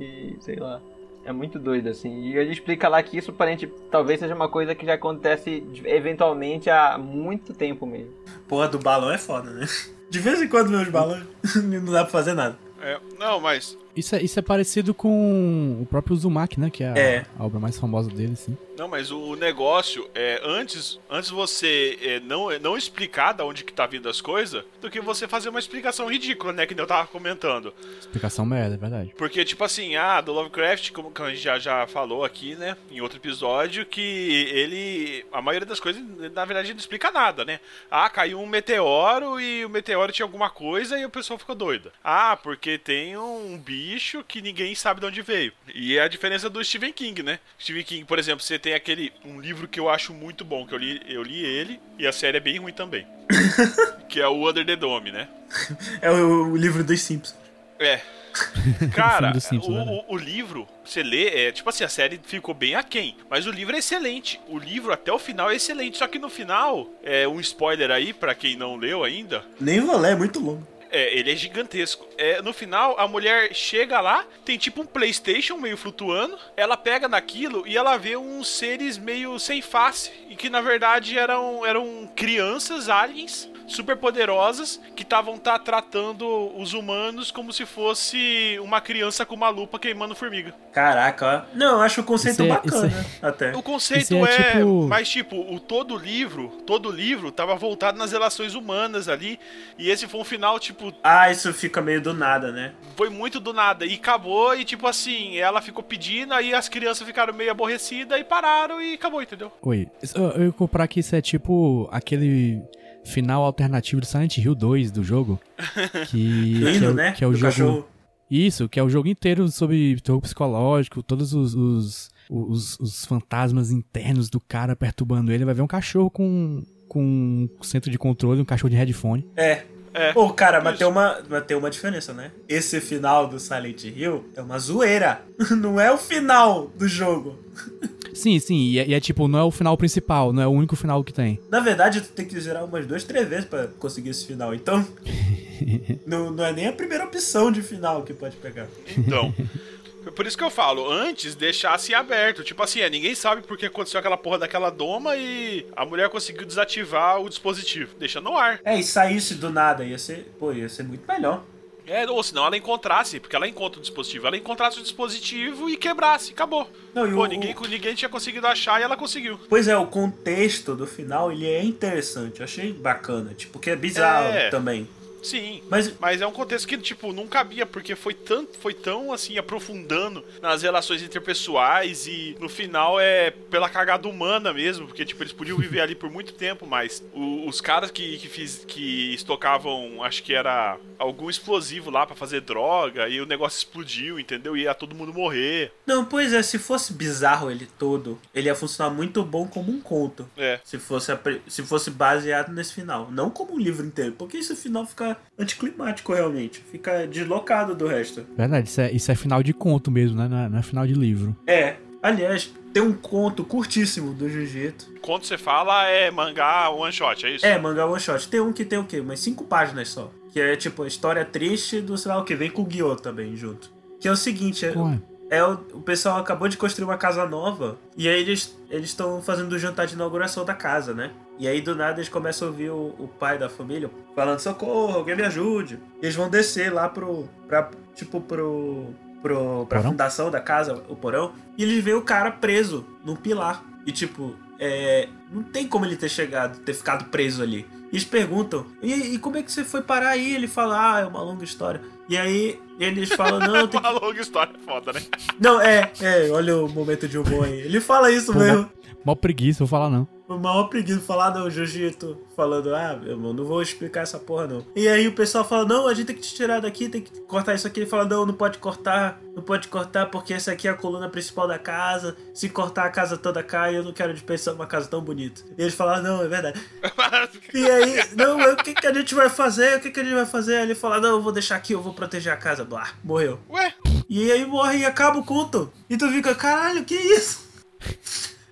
e sei lá. É muito doido assim. E ele explica lá que isso aparente talvez seja uma coisa que já acontece eventualmente há muito tempo mesmo. Porra, do balão é foda, né? De vez em quando meus balões não dá pra fazer nada. É, não, mas. Isso é, isso é parecido com o próprio Uzumaki, né? Que é a, É. a obra mais famosa dele, sim. Não, mas o negócio é antes, antes você é, não, não explicar da onde que tá vindo as coisas, do que você fazer uma explicação ridícula, né? Que eu tava comentando. Explicação merda, é verdade. Porque, tipo assim, ah, do Lovecraft, como a gente já, já falou aqui, né, em outro episódio, que ele. A maioria das coisas, na verdade, não explica nada, né? Ah, caiu um meteoro e o meteoro tinha alguma coisa e o pessoal ficou doida. Ah, porque tem um bicho que ninguém sabe de onde veio. E é a diferença do Stephen King, né? Stephen King, por exemplo, você tem aquele. Um livro que eu acho muito bom, que eu li, eu li ele, e a série é bem ruim também. que é o Under the Dome, né? É o, o livro dos Simpsons. É. Cara, dos Simpsons, o, né? o, o livro, você lê, é tipo assim, a série ficou bem aquém. Mas o livro é excelente. O livro até o final é excelente. Só que no final, é um spoiler aí, pra quem não leu ainda. Nem vou ler, é muito longo. É, ele é gigantesco. É, no final, a mulher chega lá, tem tipo um PlayStation meio flutuando. Ela pega naquilo e ela vê uns seres meio sem face. E que na verdade eram, eram crianças, aliens, super poderosas, que estavam tá tratando os humanos como se fosse uma criança com uma lupa queimando formiga. Caraca, ó. Não, eu acho o conceito é- bacana, até. O conceito Isso é, é tipo- mas tipo, o todo livro, todo livro tava voltado nas relações humanas ali, e esse foi um final tipo Ah, isso fica meio do nada, né? foi muito do nada. E acabou, e tipo assim, ela ficou pedindo, aí as crianças ficaram meio aborrecidas e pararam e acabou, entendeu? Oi. Eu, eu ia comprar que isso é tipo aquele final alternativo do Silent Hill 2 do jogo. Que, Do que, é, né? que é o do jogo. cachorro. Isso, que é o jogo inteiro sobre terror psicológico, todos os, os, os, os fantasmas internos do cara perturbando ele. Vai ver um cachorro com, com um centro de controle, um cachorro de headphone. É. É. Pô, cara, mas tem, uma, mas tem uma diferença, né? Esse final do Silent Hill é uma zoeira. Não é o final do jogo. Sim, sim, e é, e é tipo, não é o final principal, não é o único final que tem. Na verdade, tu tem que zerar umas duas, três vezes pra conseguir esse final. Então, não, não é nem a primeira opção de final que pode pegar. Então. Por isso que eu falo, antes deixasse aberto. Tipo assim, é, ninguém sabe porque aconteceu aquela porra daquela doma e a mulher conseguiu desativar o dispositivo. Deixa no ar. É, e saísse do nada, ia ser, pô, ia ser muito melhor. É, ou senão ela encontrasse, porque ela encontra o dispositivo. Ela encontrasse o dispositivo e quebrasse, acabou. Não, Pô, o- ninguém, ninguém tinha conseguido achar e ela conseguiu. Pois é, o contexto do final, ele é interessante. Eu achei bacana, tipo, porque é bizarro É. também. Sim. Mas Mas é um contexto que, tipo, não cabia, porque foi tão, foi tão assim, aprofundando nas relações interpessoais e no final é pela cagada humana mesmo, porque, tipo, eles podiam viver ali por muito tempo, mas o- os caras que, que, fiz, que estocavam, acho que era algum explosivo lá pra fazer droga, e o negócio explodiu, entendeu? E ia todo mundo morrer. Não, pois é, se fosse bizarro ele todo, ele ia funcionar muito bom como um conto. É. Se fosse, se fosse baseado nesse final. Não como um livro inteiro, porque esse final fica anticlimático realmente. Fica deslocado do resto. Verdade, isso é, isso é final de conto mesmo, né? Não é, não é final de livro. É, aliás, tem um conto curtíssimo do Jiu-Jitsu. Quando você fala é mangá one shot, é isso? É, mangá one shot. Tem um que tem o quê? Umas cinco páginas só. Que é tipo a história triste do sei lá o que, vem com o Guiô também junto. Que é o seguinte, é, Ué, É, o, o pessoal acabou de construir uma casa nova e aí eles eles estão fazendo o jantar de inauguração da casa, né? E aí do nada eles começam a ouvir o, o pai da família falando socorro, alguém me ajude. E eles vão descer lá pro pra, tipo pro pro pra Porão? fundação da casa, o porão, e eles veem o cara preso num pilar. E tipo, é, não tem como ele ter chegado, ter ficado preso ali. E eles perguntam: e, e como é que você foi parar aí? Ele fala: Ah, é uma longa história. E aí eles falam: Não, tem que Uma longa história foda, né? não, é, é, olha o momento de humor aí. Ele fala isso Pô, mesmo. mó preguiça, vou falar não. O maior preguiça falar do Jiu-Jitsu, falando, ah, meu irmão, não vou explicar essa porra não. E aí o pessoal fala, não, a gente tem que te tirar daqui, tem que cortar isso aqui. Ele fala, não, não pode cortar, não pode cortar porque essa aqui é a coluna principal da casa. Se cortar a casa toda cai, eu não quero dispensar uma casa tão bonita. E eles falam, não, é verdade. E aí, não, mas o que, que a gente vai fazer? O que, que a gente vai fazer? Aí ele fala, não, eu vou deixar aqui, eu vou proteger a casa. Blá, morreu. Ué, E aí morre e acaba o conto. E tu fica, caralho, que isso?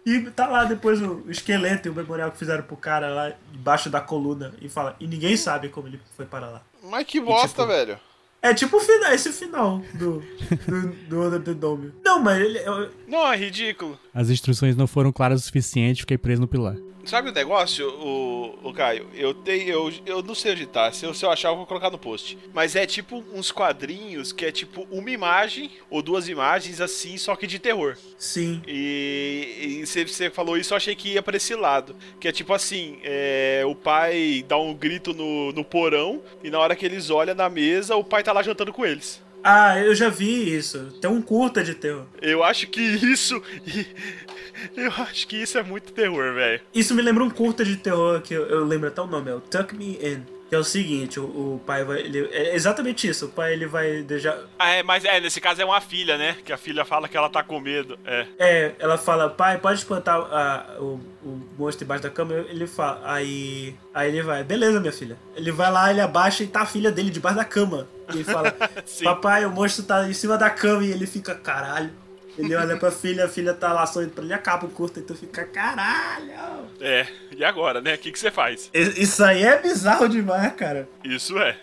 E tá lá depois o, esqueleto e o memorial que fizeram pro cara lá embaixo da coluna e fala, e ninguém sabe como ele foi parar lá. mas que bosta, tipo, velho. É tipo o final, esse final do, do, do Under the Dome. Não, mas ele. eu- Não, é ridículo. As instruções não foram claras o suficiente, fiquei preso no pilar. Sabe o negócio, o, o Caio? Eu tenho. Eu, eu não sei onde tá. Se eu, se eu achar, eu vou colocar no post. Mas é tipo uns quadrinhos que é tipo uma imagem ou duas imagens assim, só que de terror. sim. E, e você, você falou isso, eu achei que ia pra esse lado. Que é tipo assim: é, o pai dá um grito no, no porão, e na hora que eles olham na mesa, o pai tá lá jantando com eles. Ah, eu já vi isso. Tem um curta de terror. Eu acho que isso. Eu acho que isso é muito terror, velho. Isso me lembra um curta de terror que eu, eu lembro até o nome, é o Tuck Me In. Que é o seguinte, o, o pai vai. Ele, é exatamente isso. O pai ele vai deixar. Ah, é, mas é, nesse caso é uma filha, né? Que a filha fala que ela tá com medo. É. É, ela fala, pai, pode espantar a- o, o monstro embaixo da cama. Ele fala, aí. Aí ele vai, beleza, minha filha. Ele vai lá, ele abaixa e tá a filha dele debaixo da cama. E ele fala, papai, o monstro tá em cima da cama. E ele fica, caralho. Ele olha pra filha, a filha tá lá sorrindo pra ele, acaba o curto, e tu fica, caralho. É. E agora, né? O que que você faz? Isso aí é bizarro demais, cara. Isso é.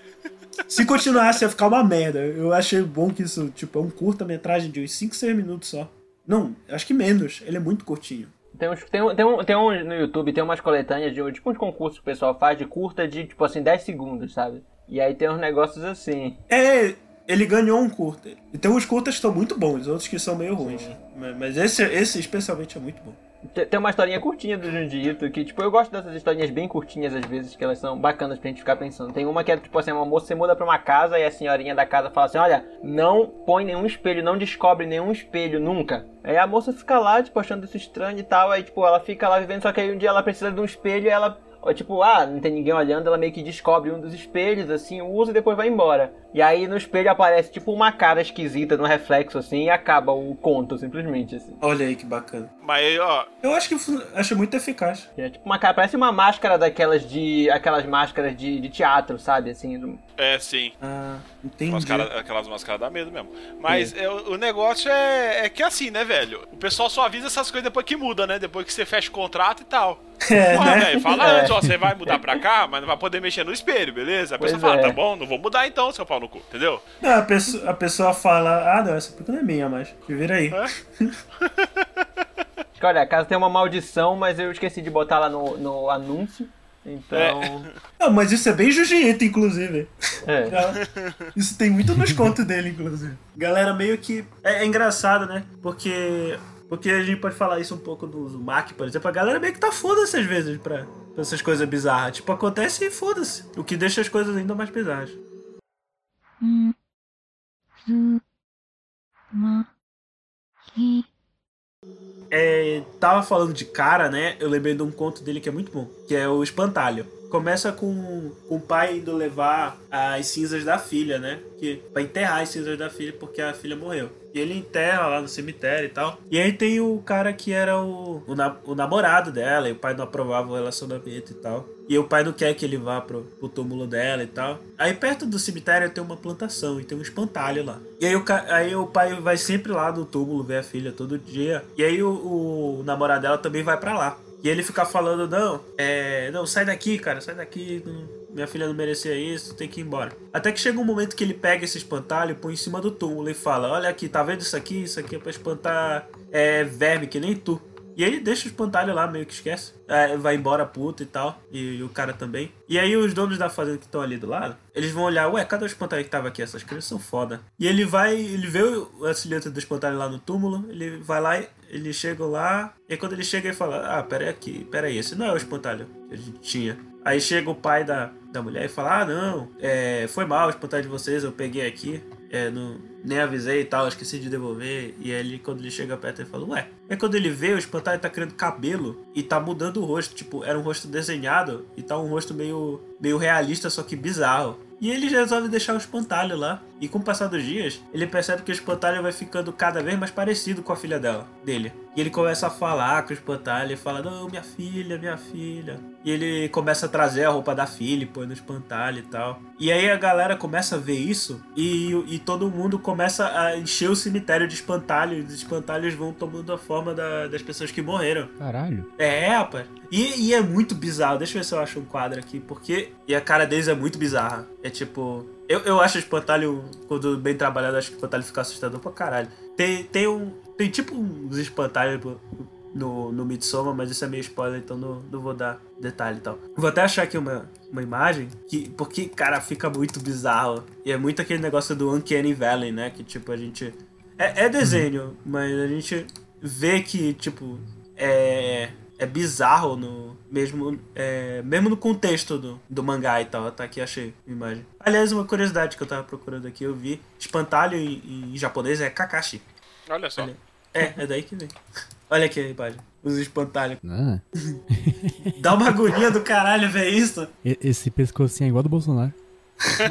Se continuasse, ia ficar uma merda. Eu achei bom que isso, tipo, é um curta-metragem de uns 5, 6 minutos só. Não, acho que menos. Ele é muito curtinho. Tem uns, tem, um- tem, um, tem um no YouTube, tem umas coletâneas de tipo uns concursos que o pessoal faz de curta de tipo assim 10 segundos, sabe? E aí tem uns negócios assim. É, ele ganhou um curta. E tem uns curtas que estão muito bons, outros que são meio ruins. Mas, mas esse, esse especialmente é muito bom. Tem uma historinha curtinha do Junjito que, tipo, eu gosto dessas historinhas bem curtinhas às vezes, que elas são bacanas pra gente ficar pensando. Tem uma que é, tipo assim, uma moça, você muda pra uma casa e a senhorinha da casa fala assim, olha, não põe nenhum espelho, não descobre nenhum espelho, nunca. Aí a moça fica lá, tipo, achando isso estranho e tal, aí, tipo, ela fica lá vivendo, só que aí um dia ela precisa de um espelho e ela... ó, Tipo, ah, não tem ninguém olhando, ela meio que descobre um dos espelhos, assim, usa e depois vai embora. E aí no espelho aparece, tipo, uma cara esquisita no reflexo, assim, e acaba o conto, simplesmente, assim. Olha aí que bacana. Mas, ó, Eu acho que acho muito eficaz. É tipo uma cara, parece uma máscara daquelas de. aquelas máscaras de, de teatro, sabe? Assim. do- é sim. Ah, Entendi. Mascara- aquelas máscaras dá medo mesmo. Mas é, o o negócio é, é que assim, né, velho? O pessoal só avisa essas coisas depois que muda, né? Depois que você fecha o contrato e tal. É, Porra, né? velho, fala É. antes, ó, você vai mudar pra cá, mas não vai poder mexer no espelho, beleza? A pessoa Pois fala, é. tá bom, não vou mudar então, seu pau no cu, entendeu? Não, a, pessoa, a pessoa fala, ah, não, essa peruca não é minha, mas vira aí. É? Olha, a casa tem uma maldição, mas eu esqueci de botar lá no, no anúncio. Então. Ah, mas isso é bem jiu-jitsu, inclusive. É. Isso tem muito nos contos dele, inclusive. Galera, meio que. É, é engraçado, né? Porque. Porque a gente pode falar isso um pouco do Uzumaki, por exemplo. A galera meio que tá foda-se às vezes pra, pra essas coisas bizarras. Tipo, acontece e foda-se. O que deixa as coisas ainda mais bizarras. É, tava falando de cara, né? Eu lembrei de um conto dele que é muito bom, que é o Espantalho. Começa com, com o pai indo levar as cinzas da filha, né? Que, pra enterrar as cinzas da filha porque a filha morreu. E ele enterra lá no cemitério e tal. E aí tem o cara que era o, o, na- o namorado dela, e o pai não aprovava o relacionamento e tal. E o pai não quer que ele vá pro, pro túmulo dela e tal. Aí perto do cemitério tem uma plantação e tem um espantalho lá. E aí o, aí o pai vai sempre lá no túmulo ver a filha todo dia. E aí o, o namorado dela também vai pra lá. E ele fica falando, não, é. Não, sai daqui, cara, sai daqui. minha filha não merecia isso, tem que ir embora. Até que chega um momento que ele pega esse espantalho, põe em cima do túmulo e fala: Olha aqui, tá vendo isso aqui? Isso aqui é pra espantar é, verme, que nem tu. E aí deixa o espantalho lá, meio que esquece. É, vai embora puto e tal. E, e o cara também. E aí os donos da fazenda que estão ali do lado, eles vão olhar, ué, cadê o espantalho que tava aqui? Essas crianças são foda. E ele vai, ele vê a silhueta do espantalho lá no túmulo, ele vai lá, ele chega lá, e quando ele chega ele fala, ah, pera aqui, pera esse não é o espantalho que a gente tinha. Aí chega o pai da, da mulher e fala, ah, não, é, foi mal o espantalho de vocês, eu peguei aqui. É, não, nem avisei e tal, esqueci de devolver. E aí, ele, quando ele chega perto, ele fala, ué. Aí quando ele vê, o espantalho tá criando cabelo e tá mudando o rosto. Tipo, era um rosto desenhado e tá um rosto meio, meio realista, só que bizarro. E ele resolve deixar o espantalho lá. E com o passar dos dias, ele percebe que o espantalho vai ficando cada vez mais parecido com a filha dela, dele. E ele começa a falar com o espantalho e fala: Não, minha filha, minha filha. E ele começa a trazer a roupa da filha e põe no espantalho e tal. E aí a galera começa a ver isso e, e todo mundo começa a encher o cemitério de espantalhos. Os espantalhos vão tomando a forma da- das pessoas que morreram. Caralho. É, rapaz. E, e é muito bizarro. Deixa eu ver se eu acho um quadro aqui, porque. E a cara deles é muito bizarra. É tipo. Eu, eu acho o espantalho, quando bem trabalhado, acho que o espantalho fica assustador pra caralho. Tem, tem um. Tem tipo uns espantalhos no, no Midsommar, mas isso é meio spoiler, então não, não vou dar detalhe e tal. Vou até achar aqui uma, uma imagem, que, porque, cara, fica muito bizarro. E é muito aquele negócio do Uncanny Valley, né? Que tipo, a gente. É, é desenho, mas a gente vê que, tipo, é, é bizarro no mesmo é, mesmo no contexto do, do mangá e tal. Tá aqui, achei a imagem. Aliás, uma curiosidade que eu tava procurando aqui, eu vi espantalho em, em japonês é Kakashi. Olha só. Olha. É, é daí que vem. Olha aqui a imagem. Os espantalhos. Ah, Dá uma agonia do caralho ver isso. esse pescocinho é igual do Bolsonaro.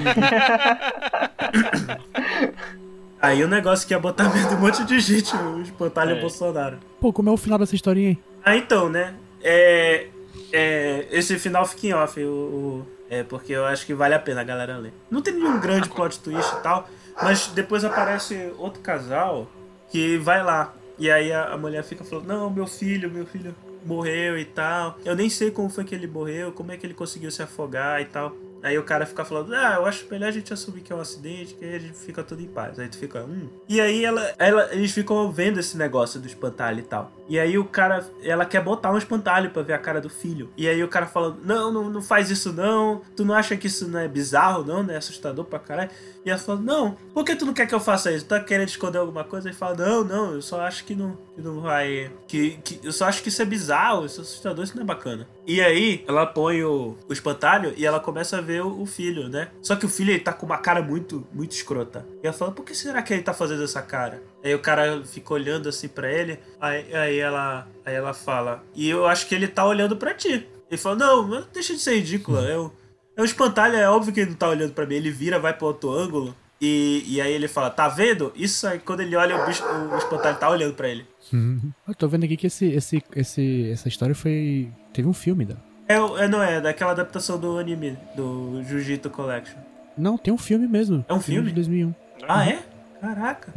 Aí o negócio que ia botar medo de um monte de gente, o espantalho É. Bolsonaro. Pô, como é o final dessa historinha aí? Ah, então, né? É, é, esse final fica em off, o, o- é, porque eu acho que vale a pena a galera ler. Não tem nenhum grande plot twist e tal, mas depois aparece outro casal que vai lá. E aí a, a mulher fica falando, não, meu filho, meu filho morreu e tal. Eu nem sei como foi que ele morreu, como é que ele conseguiu se afogar e tal. Aí o cara fica falando, ah, eu acho melhor a gente assumir que é um acidente, que aí a gente fica tudo em paz. Aí tu fica, hum. E aí ela, ela, eles ficam vendo esse negócio do espantalho e tal. E aí o cara, ela quer botar um espantalho pra ver a cara do filho. E aí o cara fala, não, não, não faz isso não. Tu não acha que isso não é bizarro, não, né? Assustador pra caralho. E ela fala, não, por que tu não quer que eu faça isso? Tá querendo esconder alguma coisa? Ele fala, não, não, eu só acho que não, que não vai. Que, que, eu só acho que isso é bizarro, isso é assustador, isso não é bacana. E aí, ela põe o, o espantalho e ela começa a ver o, o filho, né? Só que o filho ele tá com uma cara muito, muito escrota. E ela fala, por que será que ele tá fazendo essa cara? Aí o cara fica olhando assim pra ele, aí, aí ela aí ela fala, e eu acho que ele tá olhando pra ti. Ele fala, não, deixa de ser ridícula, é um, é um espantalho, é óbvio que ele não tá olhando pra mim. Ele vira, vai pro outro ângulo, e, e aí ele fala, tá vendo? Isso aí, quando ele olha, o, bicho, o espantalho tá olhando pra ele. Eu tô vendo aqui que esse, esse, esse, essa história foi. Teve um filme dela. É, é, não é, daquela adaptação do anime, do Jujutsu Collection. Não, tem um filme mesmo. É um filme? de 2001. Ah, é? Caraca.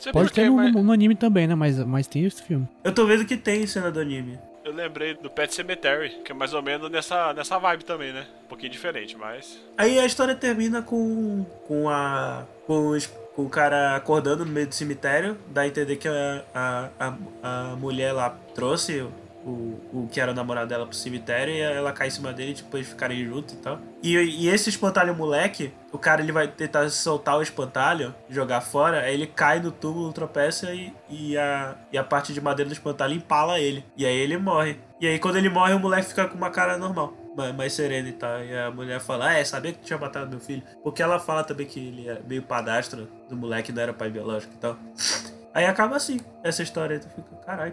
Você Pode ter no, Mas no anime também, né? Mas, mas tem esse filme. Eu tô vendo que tem cena do anime. Eu lembrei do Pet Cemetery, que é mais ou menos nessa, nessa vibe também, né? Um pouquinho diferente, mas. Aí a história termina com. com a. com, os- com o cara acordando no meio do cemitério. Dá a entender que a, a, a, a mulher lá trouxe o, o que era o namorado dela pro cemitério e ela cai em cima dele, tipo, eles ficarem juntos e tal. E, e esse espantalho moleque, o cara ele vai tentar soltar o espantalho, jogar fora, aí ele cai no túmulo, tropeça e, e, a, e a parte de madeira do espantalho empala ele. E aí ele morre. E aí quando ele morre, o moleque fica com uma cara normal. mais, sereno e tal. E a mulher fala, ah, é, sabia que tu tinha matado meu filho? Porque ela fala também que ele é meio padastro do moleque, não era pai biológico e tal. Aí acaba assim, essa história. Tu fica, caralho,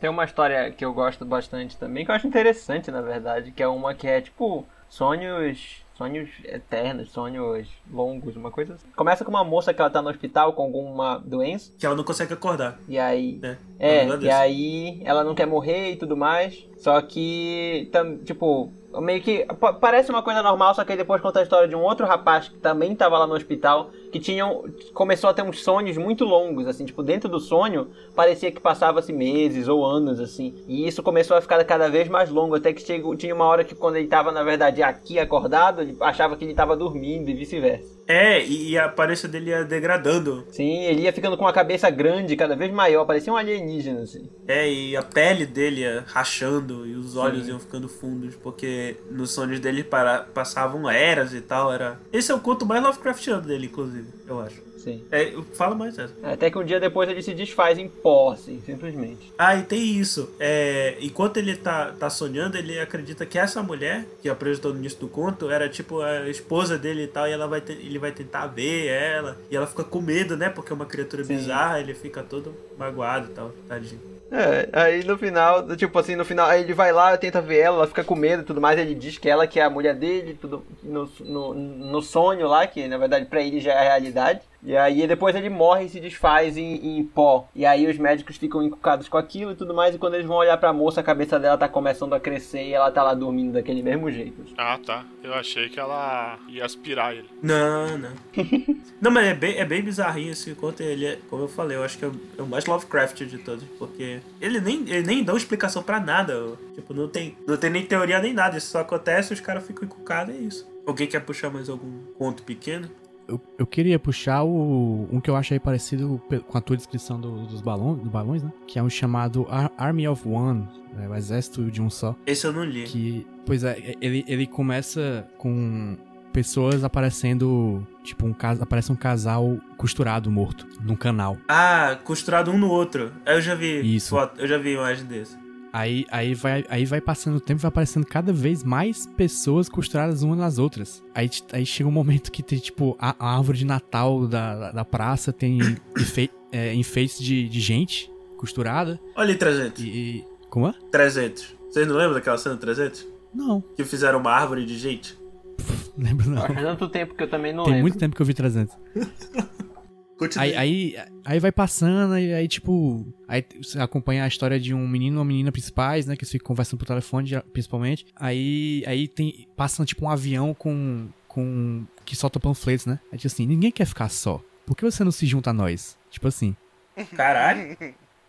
Tem uma história que eu gosto bastante também, que eu acho interessante, na verdade, que é uma que é tipo sonhos. Sonhos eternos, sonhos longos, uma coisa assim. Começa com uma moça que ela tá no hospital com alguma doença. Que ela não consegue acordar, E aí. né? É, Ela e aí ela não quer morrer e tudo mais. Só que, tam- tipo, meio que pa- parece uma coisa normal, só que aí depois conta a história de um outro rapaz que também tava lá no hospital, que tinham começou a ter uns sonhos muito longos, assim, tipo, dentro do sonho parecia que passava-se meses ou anos, assim. E isso começou a ficar cada vez mais longo, até que chegou, tinha uma hora que quando ele tava, na verdade, aqui acordado, ele achava que ele tava dormindo e vice-versa. É, e, a aparência dele ia degradando. Sim, ele ia ficando com uma cabeça grande, cada vez maior, parecia um alienígena, assim. É, e a pele dele ia rachando e os olhos iam ficando fundos, porque nos sonhos dele para, passavam eras e tal. Era... Esse é o conto mais Lovecraftiano dele, inclusive, eu acho. Sim. É, fala mais essa. Até que um dia depois ele se desfaz em pó, assim, simplesmente. Ah, e tem isso. É, enquanto ele tá, tá sonhando, ele acredita que essa mulher, que apresentou no início do conto, era tipo a esposa dele e tal, e ela vai te- ele vai tentar ver ela, e ela fica com medo, né? Porque é uma criatura Sim. bizarra, ele fica todo magoado e tal, tadinho. É, aí no final, tipo assim, no final, aí ele vai lá, tenta ver ela, ela fica com medo e tudo mais, ele diz que ela que é a mulher dele, tudo no, no, no sonho lá, que na verdade pra ele já é a realidade. E aí depois ele morre e se desfaz em, em pó. E aí os médicos ficam encucados com aquilo e tudo mais, e quando eles vão olhar pra moça, a cabeça dela tá começando a crescer e ela tá lá dormindo daquele mesmo jeito. Ah, tá. Eu achei que ela ia aspirar ele. Não, não. não, mas é bem, é bem bizarrinho esse conto. Ele é, como eu falei, eu acho que é o, é o mais Lovecraft de todos. Porque ele nem, ele nem dá uma explicação pra nada. Tipo, não tem, não tem nem teoria nem nada. Isso só acontece, os caras ficam encucados e é isso. Alguém quer puxar mais algum conto pequeno? Eu, eu queria puxar o um que eu achei parecido com a tua descrição do- dos balões, do balões, né? Que é um chamado Ar- Army of One, né? o exército de um só. Esse eu não li. Que, pois é, ele, ele começa com pessoas aparecendo, tipo, um cas aparece um casal costurado morto num canal. Ah, costurado um no outro. Eu já vi Isso. foto, eu já vi imagem desse. Aí, aí, vai, aí vai passando o tempo e vai aparecendo cada vez mais pessoas costuradas umas nas outras. Aí, aí chega um momento que tem, tipo, a, a árvore de Natal da, da, praça tem efe, é, enfeites de, de gente costurada. Olha aí, 300. E, e- Como é? 300. Vocês não lembram daquela cena do 300? Não, Que fizeram uma árvore de gente? lembro não. Faz tanto tempo que eu também não Tem lembro. muito tempo que eu vi 300. Continue. Aí, aí, aí vai passando, e aí, tipo. Aí você acompanha a história de um menino e uma menina principais, né? Que eles ficam conversando por telefone, principalmente. Aí, aí tem. Passa, tipo, um avião com. com. que solta panfletos, né? Aí, tipo assim, ninguém quer ficar só. Por que você não se junta a nós? Tipo assim. Caralho.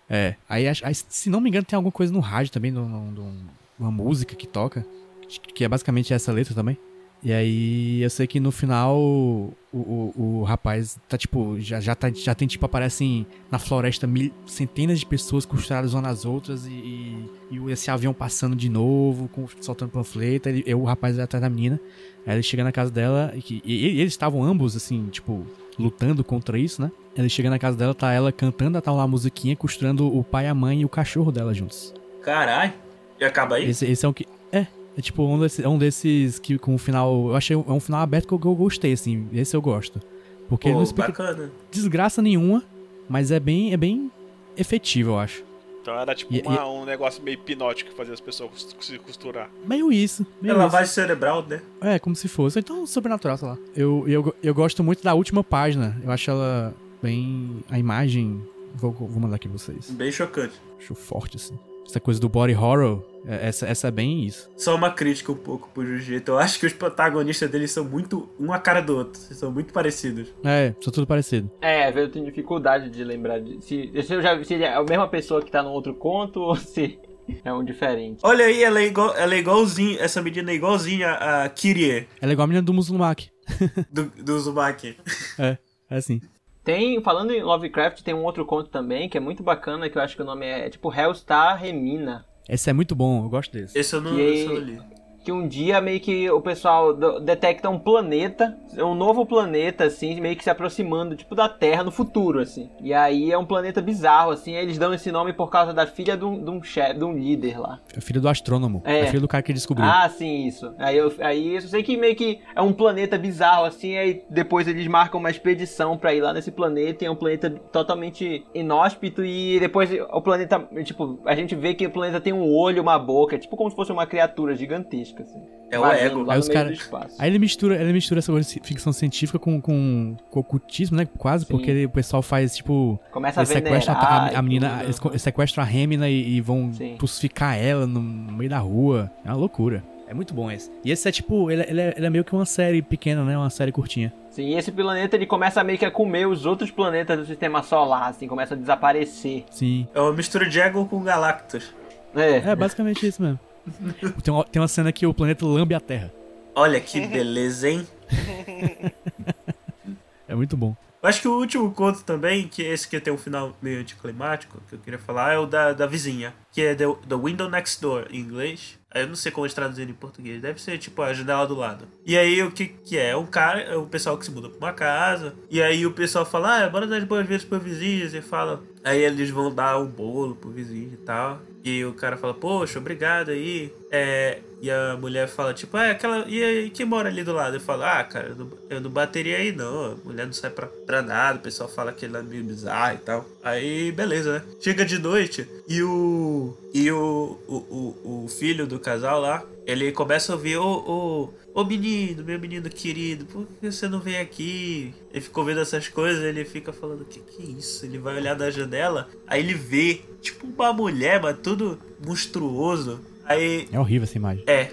É. Aí, aí, se não me engano, tem alguma coisa no rádio também, no, no- no- uma música que toca. Que é basicamente essa letra também. E aí eu sei que no final o, o, o rapaz tá tipo. Já, já, tá, já tem tipo, aparecem na floresta mil, centenas de pessoas costuradas umas nas outras e, e, e esse avião passando de novo, com, soltando panfleto. Ele, eu, o rapaz atrás da menina. Aí ele chega na casa dela e, e- e eles estavam ambos, assim, tipo, lutando contra isso, né? Ele chega na casa dela, tá ela cantando, tá lá a musiquinha, costurando o pai, a mãe e o cachorro dela juntos. Caralho. E acaba aí? Esse, esse é um que. É. É tipo um, desse, é um desses que com o final. Eu achei. É um final aberto que eu, que eu gostei, assim. Esse eu gosto. Porque ele Pô, não explica bacana. desgraça nenhuma, mas é bem, é bem efetivo, eu acho. Então era tipo E- uma- um negócio meio hipnótico que fazia as pessoas se costurar. Meio isso. Meio É isso. lavagem cerebral, né? É, como se fosse. Então, sobrenatural, sei lá. Eu, eu, eu gosto muito da última página. Eu acho ela bem. A imagem Vou, vou mandar aqui pra vocês. Bem chocante. Acho forte, assim. Essa coisa do body horror, é- essa, essa é bem isso. Só uma crítica um pouco pro Jiu-Jitsu. Eu acho que os protagonistas deles são muito um a cara do outro. São muito parecidos. É, são tudo parecido. É, eu tenho dificuldade de lembrar de. Se, se eu já se é a mesma pessoa que tá no outro conto ou se é um diferente. Olha aí, ela é, igual, ela é igualzinha. Essa menina é igualzinha a Kirie Ela é igual a menina do Musumaki. do, do Uzumaki. É, é assim. Tem, falando em Lovecraft, tem um outro conto também que é muito bacana, que eu acho que o nome é tipo Hellstar Remina. Esse é muito bom, eu gosto desse. Esse eu não, Que- esse eu não li. Que um dia meio que o pessoal detecta um planeta, um novo planeta, assim, meio que se aproximando, tipo, da Terra no futuro, assim. E aí é um planeta bizarro, assim, eles dão esse nome por causa da filha de um, de um chefe, de um líder lá. É filho do astrônomo. É. É, filho do cara que descobriu. Ah, sim, isso. Aí eu, aí eu sei que meio que é um planeta bizarro, assim, aí depois eles marcam uma expedição pra ir lá nesse planeta, e é um planeta totalmente inóspito, e depois o planeta, tipo, a gente vê que o planeta tem um olho, uma boca, tipo como se fosse uma criatura gigantesca, assim. É o ego. Lá Aí no os meio cara- do espaço. Aí ele mistura, ele mistura essa coisa de ficção científica com, com, com ocultismo, né? Quase, Sim. porque ele- o pessoal faz, tipo. Começa a Eles sequestram a, a- a menina, tudo. eles sequestram a Remina e, e vão Sim. crucificar ela no, no meio da rua. É uma loucura. É muito bom esse. E esse é tipo, ele, é- ele é, ele é meio que uma série pequena, né? Uma série curtinha. Sim, e esse planeta ele começa meio que a comer os outros planetas do sistema solar, assim, começa a desaparecer. Sim. É uma mistura de ego com Galactus. É. É basicamente isso mesmo. Tem uma, tem uma cena que o planeta lambe a Terra. Olha que beleza, hein? É muito bom. Eu acho que o último conto também, que esse que tem um final meio anticlimático, que eu queria falar, é o da, da vizinha. Que é The, The Window Next Door, em inglês. Eu não sei como eles traduzirem em português. Deve ser tipo a janela do lado. E aí o que que é? É um cara, é o pessoal que se muda pra uma casa. E aí o pessoal fala, ah, bora dar as boas-vindas pro vizinho. E fala. Aí eles vão dar um bolo pro vizinho e tal. E o cara fala, poxa, obrigado aí. É, e a mulher fala, tipo, ah, aquela. E aí, quem mora ali do lado? Eu falo, ah, cara, eu não, eu não bateria aí não. A mulher não sai pra, pra nada. O pessoal fala que ele é meio bizarro e tal. Aí, beleza, né? Chega de noite e o. E o, o, o, o filho do casal lá, ele começa a ouvir, ô, ô, ô menino, meu menino querido, por que você não vem aqui? Ele ficou vendo essas coisas, ele fica falando, que que é isso? Ele vai olhar da janela, aí ele vê, tipo uma mulher, mas tudo monstruoso. Aí, É horrível essa imagem. é,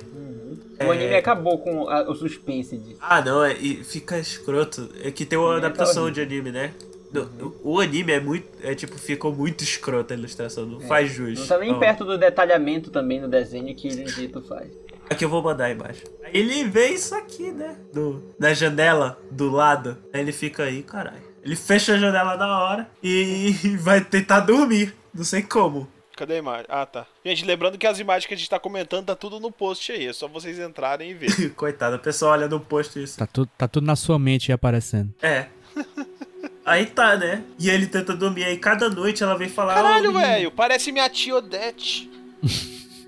O anime acabou com a- o suspense disso. ah, não, é, e fica escroto. É que tem uma É, adaptação tá de anime, né? Do- O anime é muito. É tipo, ficou muito escroto a ilustração, não faz jus. Não tá nem Ó, perto do detalhamento também no desenho que o Jujutsu faz. Aqui eu vou mandar aí embaixo. Aí ele vê isso aqui, né? Do, na janela do lado. Aí ele fica aí, caralho. Ele fecha a janela na hora e vai tentar dormir. Não sei como. Cadê a imagem? Ah, tá. Gente, lembrando que as imagens que a gente tá comentando tá tudo no post aí. É só vocês entrarem e ver. Coitado, a pessoa olha no post isso. Tá tudo, tá tudo na sua mente aí aparecendo. É. Aí tá, né? E ele tenta dormir. Aí cada noite ela vem falar. Caralho, velho. Parece minha tia Odete.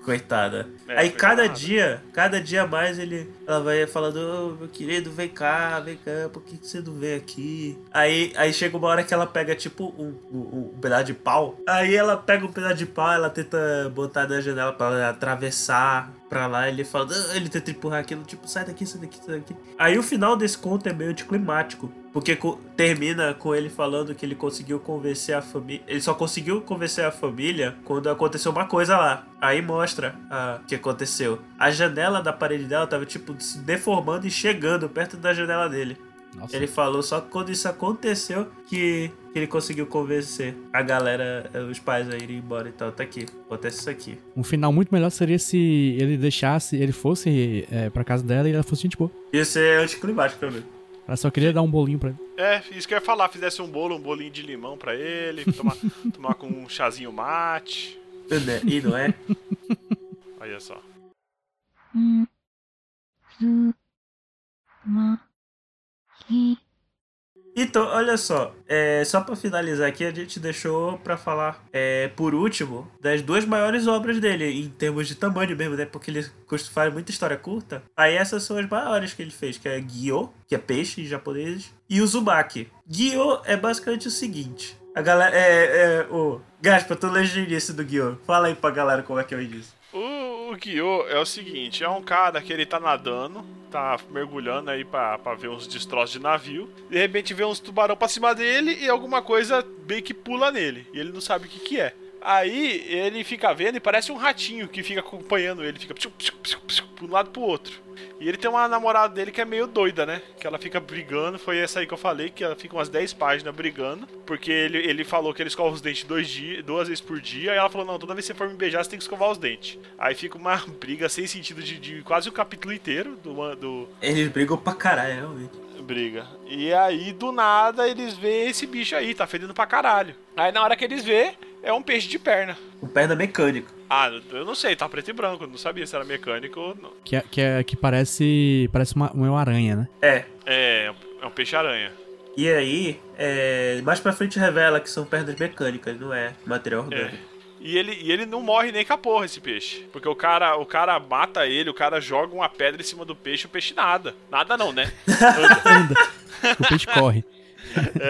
Coitada. É, Aí cada nada. dia, cada dia mais ele, ela vai falando, ô meu querido, vem cá, vem cá, por que, que você não vem aqui? Aí, aí chega uma hora que ela pega tipo um, um, um pedaço de pau. Aí ela pega um pedaço de pau, ela tenta botar na janela pra ela atravessar pra lá. Ele fala, "Ah", ele tenta empurrar aquilo, tipo, sai daqui, sai daqui, sai daqui. Aí o final desse conto é meio anticlimático. Porque co- termina com ele falando que ele conseguiu convencer a família. Ele só conseguiu convencer a família quando aconteceu uma coisa lá. Aí mostra ah, o que aconteceu. A janela da parede dela tava, tipo, se deformando e chegando perto da janela dele. Nossa. Ele falou só quando isso aconteceu que ele conseguiu convencer a galera, eh, os pais a irem embora e tal. Tá aqui, acontece isso aqui. Um final muito melhor seria se ele deixasse, ele fosse é, pra casa dela e ela fosse gente boa. Isso é anticlimático também. Ela só queria dar um bolinho pra ele. É, isso que eu ia falar, fizesse um bolo, um bolinho de limão pra ele, tomar, tomar com um chazinho mate. E não é? Olha só. Hum. Hum. Hum. Então, olha só, é, só pra finalizar aqui, a gente deixou pra falar, é, por último, das duas maiores obras dele, em termos de tamanho mesmo, né? Porque ele faz muita história curta. Aí essas são as maiores que ele fez, que é Gyo, que é peixe em japonês, e o Zubaki. Gyo é basicamente o seguinte. A galera. É. é o Gaspa, tu lê o início do Gyo. Fala aí pra galera como é que é o início. O, o O Kyo é o seguinte, é um cara que ele tá nadando, tá mergulhando aí pra, pra ver uns destroços de navio. De repente vê uns tubarão pra cima dele e alguma coisa bem que pula nele. E ele não sabe o que que é. Aí ele fica vendo e parece um ratinho que fica acompanhando ele, fica psiu, psiu, psiu, um lado pro outro. E ele tem uma namorada dele que é meio doida, né? Que ela fica brigando, foi essa aí que eu falei, que ela fica umas 10 páginas brigando, porque ele, ele falou que ele escova os dentes dois dias, duas vezes por dia, e ela falou, não, toda vez que você for me beijar, você tem que escovar os dentes. Aí fica uma briga sem sentido de, de quase o capítulo inteiro do, do, Eles brigam pra caralho, realmente. briga. E aí, do nada, eles veem esse bicho aí, tá fedendo pra caralho. Aí na hora que eles vê, é um peixe de perna. O perna mecânico. Ah, eu não sei, tá preto e branco, não sabia se era mecânico ou não. Que, é, que, é, que parece parece uma, uma aranha, né? É. É, é um peixe-aranha. E aí, é, mais pra frente revela que são pernas mecânicas, não é material É. orgânico. E ele, e ele não morre nem com a porra, esse peixe. Porque o cara, o cara mata ele, o cara joga uma pedra em cima do peixe, o peixe nada. Nada não, né? Anda. o peixe corre.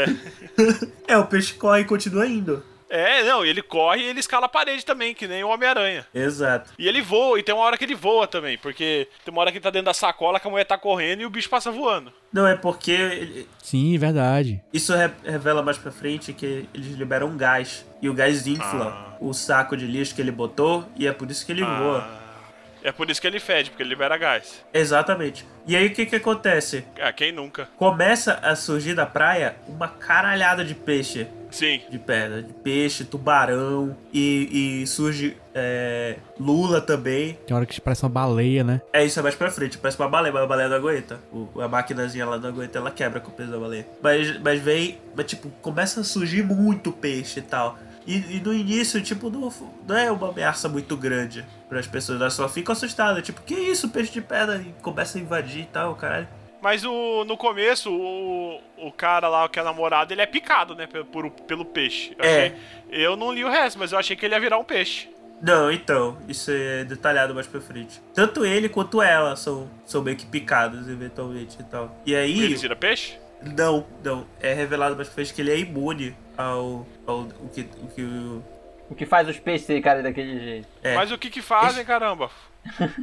É, o peixe corre e continua indo. É, não, ele corre e ele escala a parede também, que nem o Homem-Aranha. Exato. E ele voa, e tem uma hora que ele voa também, porque tem uma hora que ele tá dentro da sacola, que a mulher tá correndo e o bicho passa voando. Não, é porque ele- Sim, verdade. isso re- revela mais pra frente que eles liberam um gás. E o gás infla o saco de lixo que ele botou, e é por isso que ele voa. É por isso que ele fede, porque ele libera gás. Exatamente. E aí o que que acontece? Ah, quem nunca? Começa a surgir da praia uma caralhada de peixe. Sim. de pedra, de peixe, tubarão e, e surge é, lula também. Tem hora que parece uma baleia, né? É isso é mais pra frente, parece uma baleia, mas a baleia não aguenta. O, a maquinazinha lá não aguenta, ela quebra com o peso da baleia. Mas, mas vem, mas tipo, começa a surgir muito peixe e tal. E, e no início, tipo, não, não é uma ameaça muito grande para as pessoas, elas só ficam assustadas. Tipo, que isso, peixe de pedra? E começa a invadir e tal, caralho. Mas o, no começo, o, o cara lá, que é namorado, ele é picado, né? Pelo, por- pelo peixe. Eu, É. achei- eu não li o resto, mas eu achei que ele ia virar um peixe. Não, então, isso é detalhado mais pra frente. Tanto ele quanto ela são, são meio que picados, eventualmente e tal. E aí. Ele vira peixe? Não, não. É revelado mais pra frente que ele é imune ao. ao o que. O que o- O que faz os peixes secarem daquele jeito? é. Mas o que que fazem, caramba?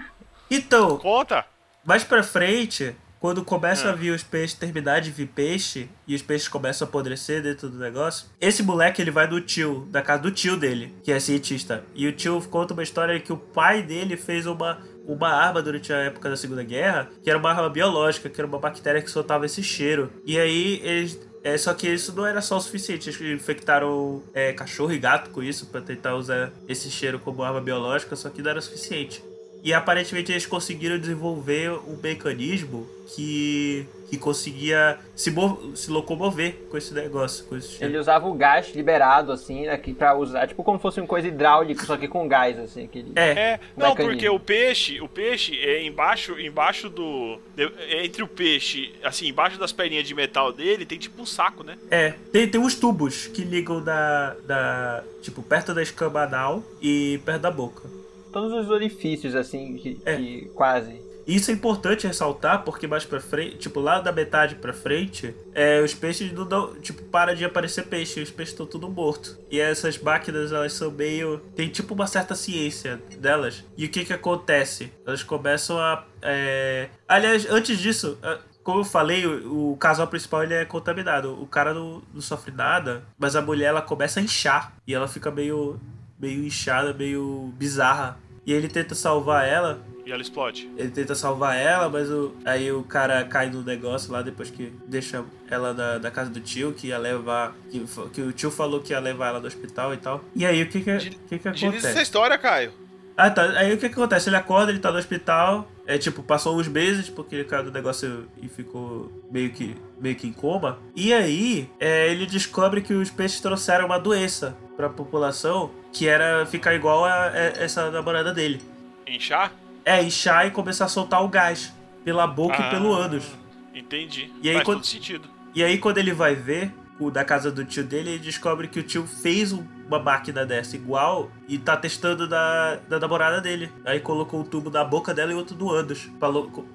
Então, Conta. mais pra frente, quando começa É. a vir os peixes, terminar de vir peixe, e os peixes começam a apodrecer dentro do negócio, esse moleque ele vai do tio, da casa do tio dele, que é cientista. E o tio conta uma história que o pai dele fez uma. Uma arma durante a época da Segunda Guerra, que era uma arma biológica, que era uma bactéria que soltava esse cheiro. E aí eles É, só que isso não era só o suficiente. Eles infectaram é, cachorro e gato com isso pra tentar usar esse cheiro como arma biológica, só que não era o suficiente. E aparentemente eles conseguiram desenvolver um mecanismo que, que conseguia se, se locomover com esse negócio. Com esse cheiro. Ele usava o gás liberado, assim, aqui pra usar, tipo como fosse uma coisa hidráulica, só que com gás, assim, aquele... É, É, não, porque o peixe, o peixe é embaixo, embaixo do. de- Entre o peixe, assim, embaixo das perninhas de metal dele, tem tipo um saco, né? é. Tem, tem uns tubos que ligam da, da. Tipo, perto da escama anal e perto da boca. Todos os orifícios, assim, que, É. que quase... Isso é importante ressaltar porque mais pra frente, tipo, lá da metade pra frente, é, os peixes não dão, tipo, para de aparecer peixe, os peixes estão tudo morto. E essas máquinas, elas são meio, tem tipo uma certa ciência delas. E o que que acontece? Elas começam a, é... aliás, antes disso, como eu falei, o, o casal principal ele é contaminado. O cara não, não sofre nada, mas a mulher ela começa a inchar e ela fica meio, meio inchada, meio bizarra. E ele tenta salvar ela, E ela explode. ele tenta salvar ela, mas o, aí o cara cai no negócio lá depois que deixa ela da, da casa do tio, que ia levar. Que, que o tio falou que ia levar ela do hospital e tal. E aí o que que, Di- que, que Agiliza essa acontece? história, Caio. Ah, tá. Aí o que que acontece? Ele acorda, ele tá no hospital. É tipo, passou uns meses porque ele caiu do negócio e ficou meio que, meio que em coma. E aí é, ele descobre que os peixes trouxeram uma doença pra população que era ficar igual a, a essa namorada dele. Inchar? É, inchar e começar a soltar o gás pela boca Ah. e pelo ânus. Entendi. E aí, Faz quando- todo sentido. E aí, quando ele vai ver o da casa do tio dele, ele descobre que o tio fez um- uma máquina dessa igual e tá testando da, da namorada dele. Aí colocou um tubo na boca dela e outro no ânus pra,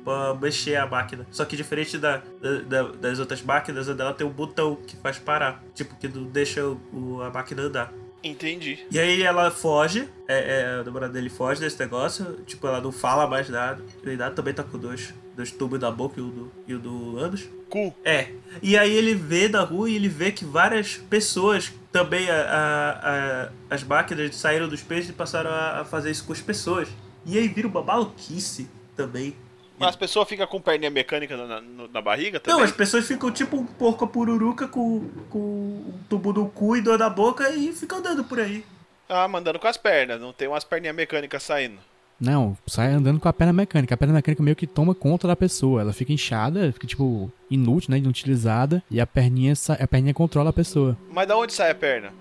pra mexer a máquina. Só que diferente da, da- da- das outras máquinas, a dela tem um botão que faz parar. Tipo, que não deixa o- a máquina andar. Entendi. E aí ela foge, é, é, a namorada dele foge desse negócio, tipo, ela não fala mais nada. E nada também tá com dois, dois tubos da boca e o do, e o do Anos. Cu. É. E aí ele vê na rua e ele vê que várias pessoas também, a, a- a- as máquinas saíram dos peixes e passaram a, a fazer isso com as pessoas. E aí vira uma maluquice também. Mas as pessoas ficam com perninha mecânica na, na- na barriga Não, também? as pessoas ficam tipo um porco pururuca com, com um tubo no cu e dor na boca e ficam andando por aí. Ah, mandando com as pernas. Não tem umas perninhas mecânicas saindo. Não, sai andando com a perna mecânica. A perna mecânica meio que toma conta da pessoa. Ela fica inchada, fica tipo inútil, né? Inutilizada. E a perninha, sa- a perninha controla a pessoa. Mas da onde sai a perna?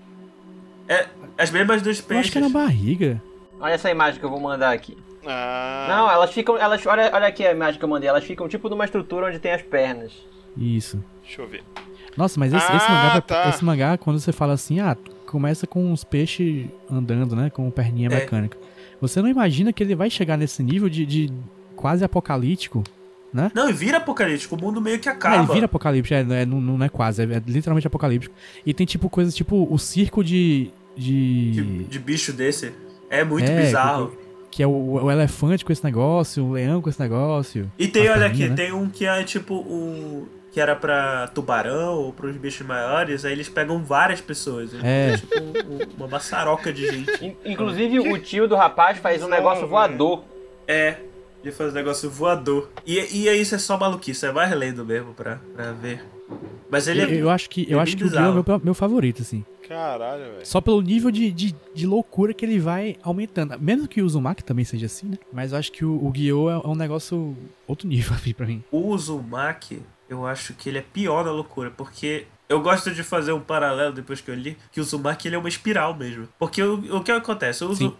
É, as mesmas dos Eu acho que é na barriga. Olha essa imagem que eu vou mandar aqui. Ah. Não, elas ficam. Elas, olha, olha aqui a imagem que eu mandei. Elas ficam tipo numa estrutura onde tem as pernas. Isso. Deixa eu ver. Nossa, mas esse, Ah, esse mangá, tá. esse mangá, quando você fala assim, ah, começa com os peixes andando, né? Com perninha É. mecânica. Você não imagina que ele vai chegar nesse nível de, de quase apocalíptico, né? Não, e vira apocalíptico, o mundo meio que Ah, acaba. ele vira apocalíptico, é, não, é- não, não é quase, é, é literalmente apocalíptico. E tem tipo coisas tipo o circo de. de. de, de bicho desse. É muito É, bizarro. que é o, o elefante com esse negócio, o leão com esse negócio. E tem, olha aqui, né? tem um que é tipo um. Que era pra tubarão ou pros bichos maiores, aí eles pegam várias pessoas. É. É tipo um- um- uma maçaroca de gente. In- Inclusive, o tio do rapaz faz um negócio voador. É, ele faz um negócio voador. E, e aí isso é só maluquice, é mais lendo mesmo pra, pra ver. Mas ele Eu, é. eu acho que, eu é acho que o Guion é meu, meu favorito, assim. Caralho, velho. Só pelo nível de, de, de loucura que ele vai aumentando. Mesmo que o Uzumaki também seja assim, né? Mas eu acho que o, o Guion é, é um negócio outro nível assim, pra mim. O Uzumaki, eu acho que ele é pior na loucura, porque eu gosto de fazer um paralelo depois que eu li, que o Uzumaki ele é uma espiral mesmo. Porque o, o que acontece? O Sim.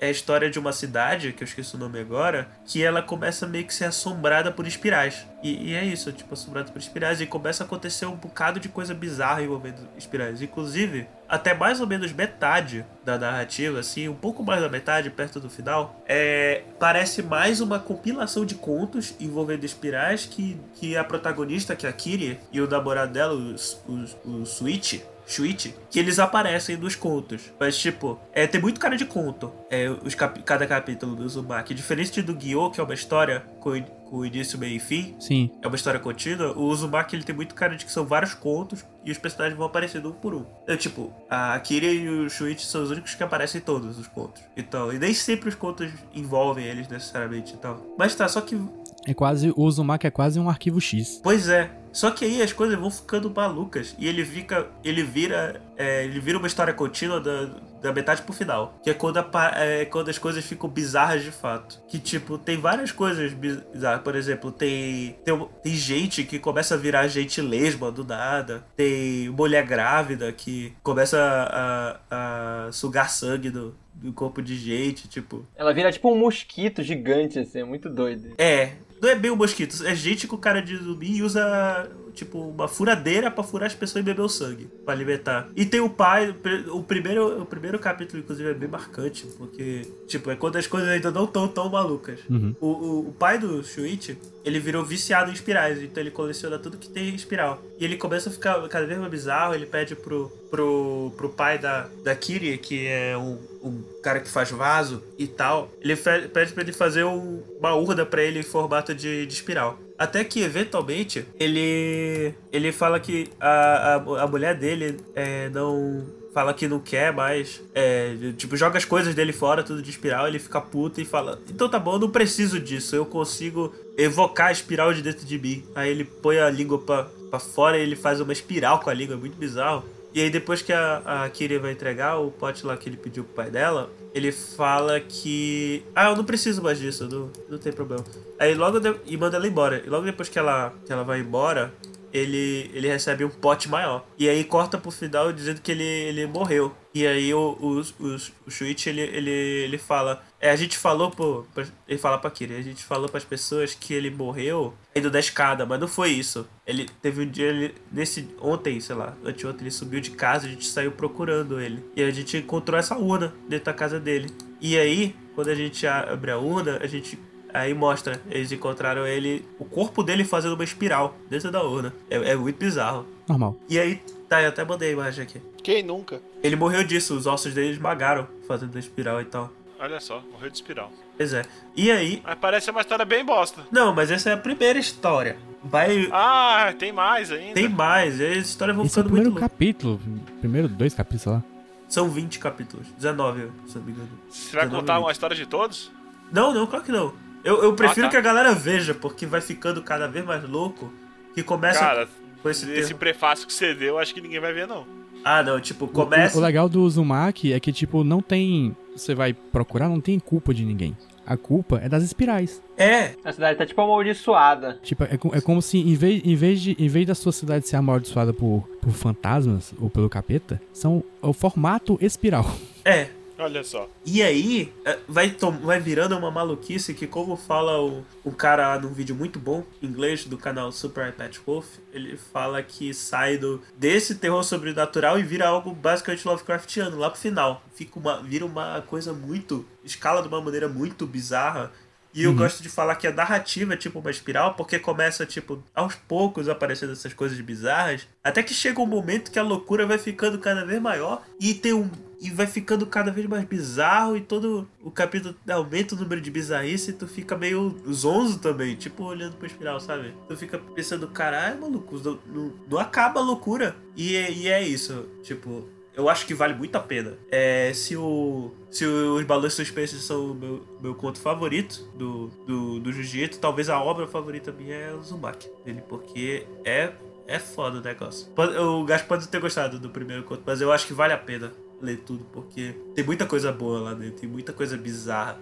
É a história de uma cidade, que eu esqueci o nome agora, que ela começa meio que ser assombrada por espirais. E, e é isso, tipo, assombrada por espirais. E começa a acontecer um bocado de coisa bizarra envolvendo espirais. Inclusive, até mais ou menos metade da narrativa, assim, um pouco mais da metade, perto do final, é, parece mais uma compilação de contos envolvendo espirais que, que a protagonista, que é a Kiri, e o namorado dela, o, o, o Switch, Shuichi, que eles aparecem nos contos. Mas, tipo, é, tem muito cara de conto. É, os capi- cada capítulo do Uzumaki. Diferente do Gyo, que é uma história com, com início, meio e fim, Sim. é uma história contínua, o Uzumaki ele tem muito cara de que são vários contos e os personagens vão aparecendo um por um. É, tipo, a Akira e o Shuichi são os únicos que aparecem em todos os contos. Então, e nem sempre os contos envolvem eles necessariamente e tal. Mas tá, só que É quase. O Uzumaki é quase um arquivo X. Pois é. Só que aí as coisas vão ficando malucas. E ele fica. Ele vira. é, ele vira uma história contínua da, da metade pro final. Que é quando, a é quando as coisas ficam bizarras de fato. Que tipo, tem várias coisas bizarras. Por exemplo, tem. Tem, tem gente que começa a virar gente lesma do nada. Tem mulher grávida que começa a, a, a sugar sangue do, do corpo de gente. Tipo. Ela vira tipo um mosquito gigante, assim, é muito doido. É, não é bem um mosquito, é gente com cara de zumbi e usa, tipo, uma furadeira pra furar as pessoas e beber o sangue, pra alimentar. E tem o pai, o primeiro, o primeiro capítulo, inclusive, é bem marcante, porque, tipo, é quando as coisas ainda não estão tão malucas. Uhum. O, o, o pai do Shuichi, ele virou viciado em espirais, então ele coleciona tudo que tem espiral. E ele começa a ficar cada vez mais bizarro, ele pede pro, pro, pro pai da, da Kiri, que é um, um cara que faz vaso e tal, ele pede pra ele fazer um- uma urna pra ele em formato de, de espiral. Até que, eventualmente, ele ele fala que a, a, a mulher dele é, não fala que não quer mais, é, tipo, joga as coisas dele fora, tudo de espiral, ele fica puto e fala, então tá bom, eu não preciso disso, eu consigo evocar a espiral de dentro de mim. Aí ele põe a língua pra, pra fora e ele faz uma espiral com a língua, é muito bizarro. E aí depois que a, a Kiri vai entregar o pote lá que ele pediu pro pai dela, ele fala que. Ah, eu não preciso mais disso, não, não tem problema. Aí logo de... e manda ela embora. E logo depois que ela, que ela vai embora, ele, ele recebe um pote maior. E aí corta pro final dizendo que ele, ele morreu. E aí o, o, o, o Shuichi, ele, ele, ele fala... É, a gente falou pro... pra- Ele fala pra Kiri, a gente falou pras pessoas que ele morreu indo da escada, mas não foi isso. Ele teve um dia, ele, nesse... Ontem, sei lá, anteontem, ele subiu de casa, a gente saiu procurando ele. E a gente encontrou essa urna dentro da casa dele. E aí, quando a gente abre a urna, a gente Aí mostra, eles encontraram ele, o corpo dele fazendo uma espiral dentro da urna. É, é muito bizarro. Normal. E aí, tá, eu até mandei a imagem aqui. Quem nunca? Ele morreu disso, os ossos dele esmagaram fazendo a espiral e tal. Olha só, morreu de espiral. Pois é. E aí. Mas parece uma história bem bosta. Não, mas essa é a primeira história. Vai. Ah, tem mais ainda. Tem mais, e as histórias vão Esse é o ficando muito primeiro loucas. capítulo. Primeiro dois capítulos, sei lá. São 20 capítulos. 19, se eu não me engano. Você vai 19 contar minutos. uma história de todos? Não, não, claro que não. Eu, eu prefiro Ah, tá. que a galera veja, porque vai ficando cada vez mais louco. Que começa Cara, com esse esse termo. prefácio que você deu, acho que ninguém vai ver, não. Ah, não, tipo, O- começa. O, o legal do Uzumaki é que, tipo, não tem. Você vai procurar, não tem culpa de ninguém. A culpa é das espirais. É, A cidade tá tipo amaldiçoada. Tipo, é, é como se, em vez, em, vez de, em vez da sua cidade ser amaldiçoada por, por fantasmas ou pelo capeta, são o formato espiral. é. Olha só. E aí, é, vai, vai virando uma maluquice que, como fala o, o cara lá num vídeo muito bom, em inglês, do canal Super iPad Wolf, ele fala que sai do, desse terror sobrenatural e vira algo basicamente Lovecraftiano, lá pro final. Fica uma, vira uma coisa muito. escala de uma maneira muito bizarra. E eu gosto de falar que a narrativa é tipo uma espiral, porque começa, tipo, aos poucos aparecendo essas coisas bizarras, até que chega um momento que a loucura vai ficando cada vez maior e tem um. E vai ficando cada vez mais bizarro e todo o capítulo aumenta o número de bizarrice e tu fica meio zonzo também, tipo olhando pra espiral, sabe? Tu fica pensando, caralho, maluco, não, não, não acaba a loucura. E, é- e é isso, tipo, eu acho que vale muito a pena. É, se o. Se os Balões Suspensos são o meu, meu conto favorito do, do, do Jiu-Jitsu, talvez a obra favorita minha é o Zumaki dele, porque é, é foda o negócio. O Gaspar pode ter gostado do primeiro conto, mas eu acho que vale a pena ler tudo, porque tem muita coisa boa lá dentro, tem muita coisa bizarra.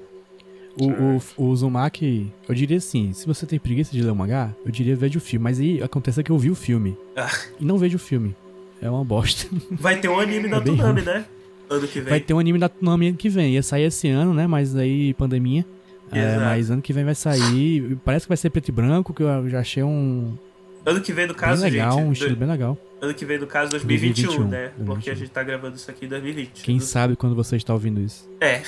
O, o, o Uzumaki, eu diria assim, se você tem preguiça de ler o mangá, eu diria veja o filme. Mas aí acontece que eu vi o filme. Ah. E não vejo o filme. É uma bosta. Vai ter um anime da É bem Tsunami, né? Ano que vem. Vai ter um anime da Tsunami ano que vem. Ia sair esse ano, né? Mas aí pandemia. É, Exato. mas ano que vem vai sair. Parece que vai ser preto e branco, que eu já achei um. Ano que vem, no Bem caso, legal, gente. um estilo do- bem legal. Ano que vem, no caso, 2021, 2021, né? Porque a 2021. gente tá gravando isso aqui em 2020. Quem sabe quando você está ouvindo isso. É.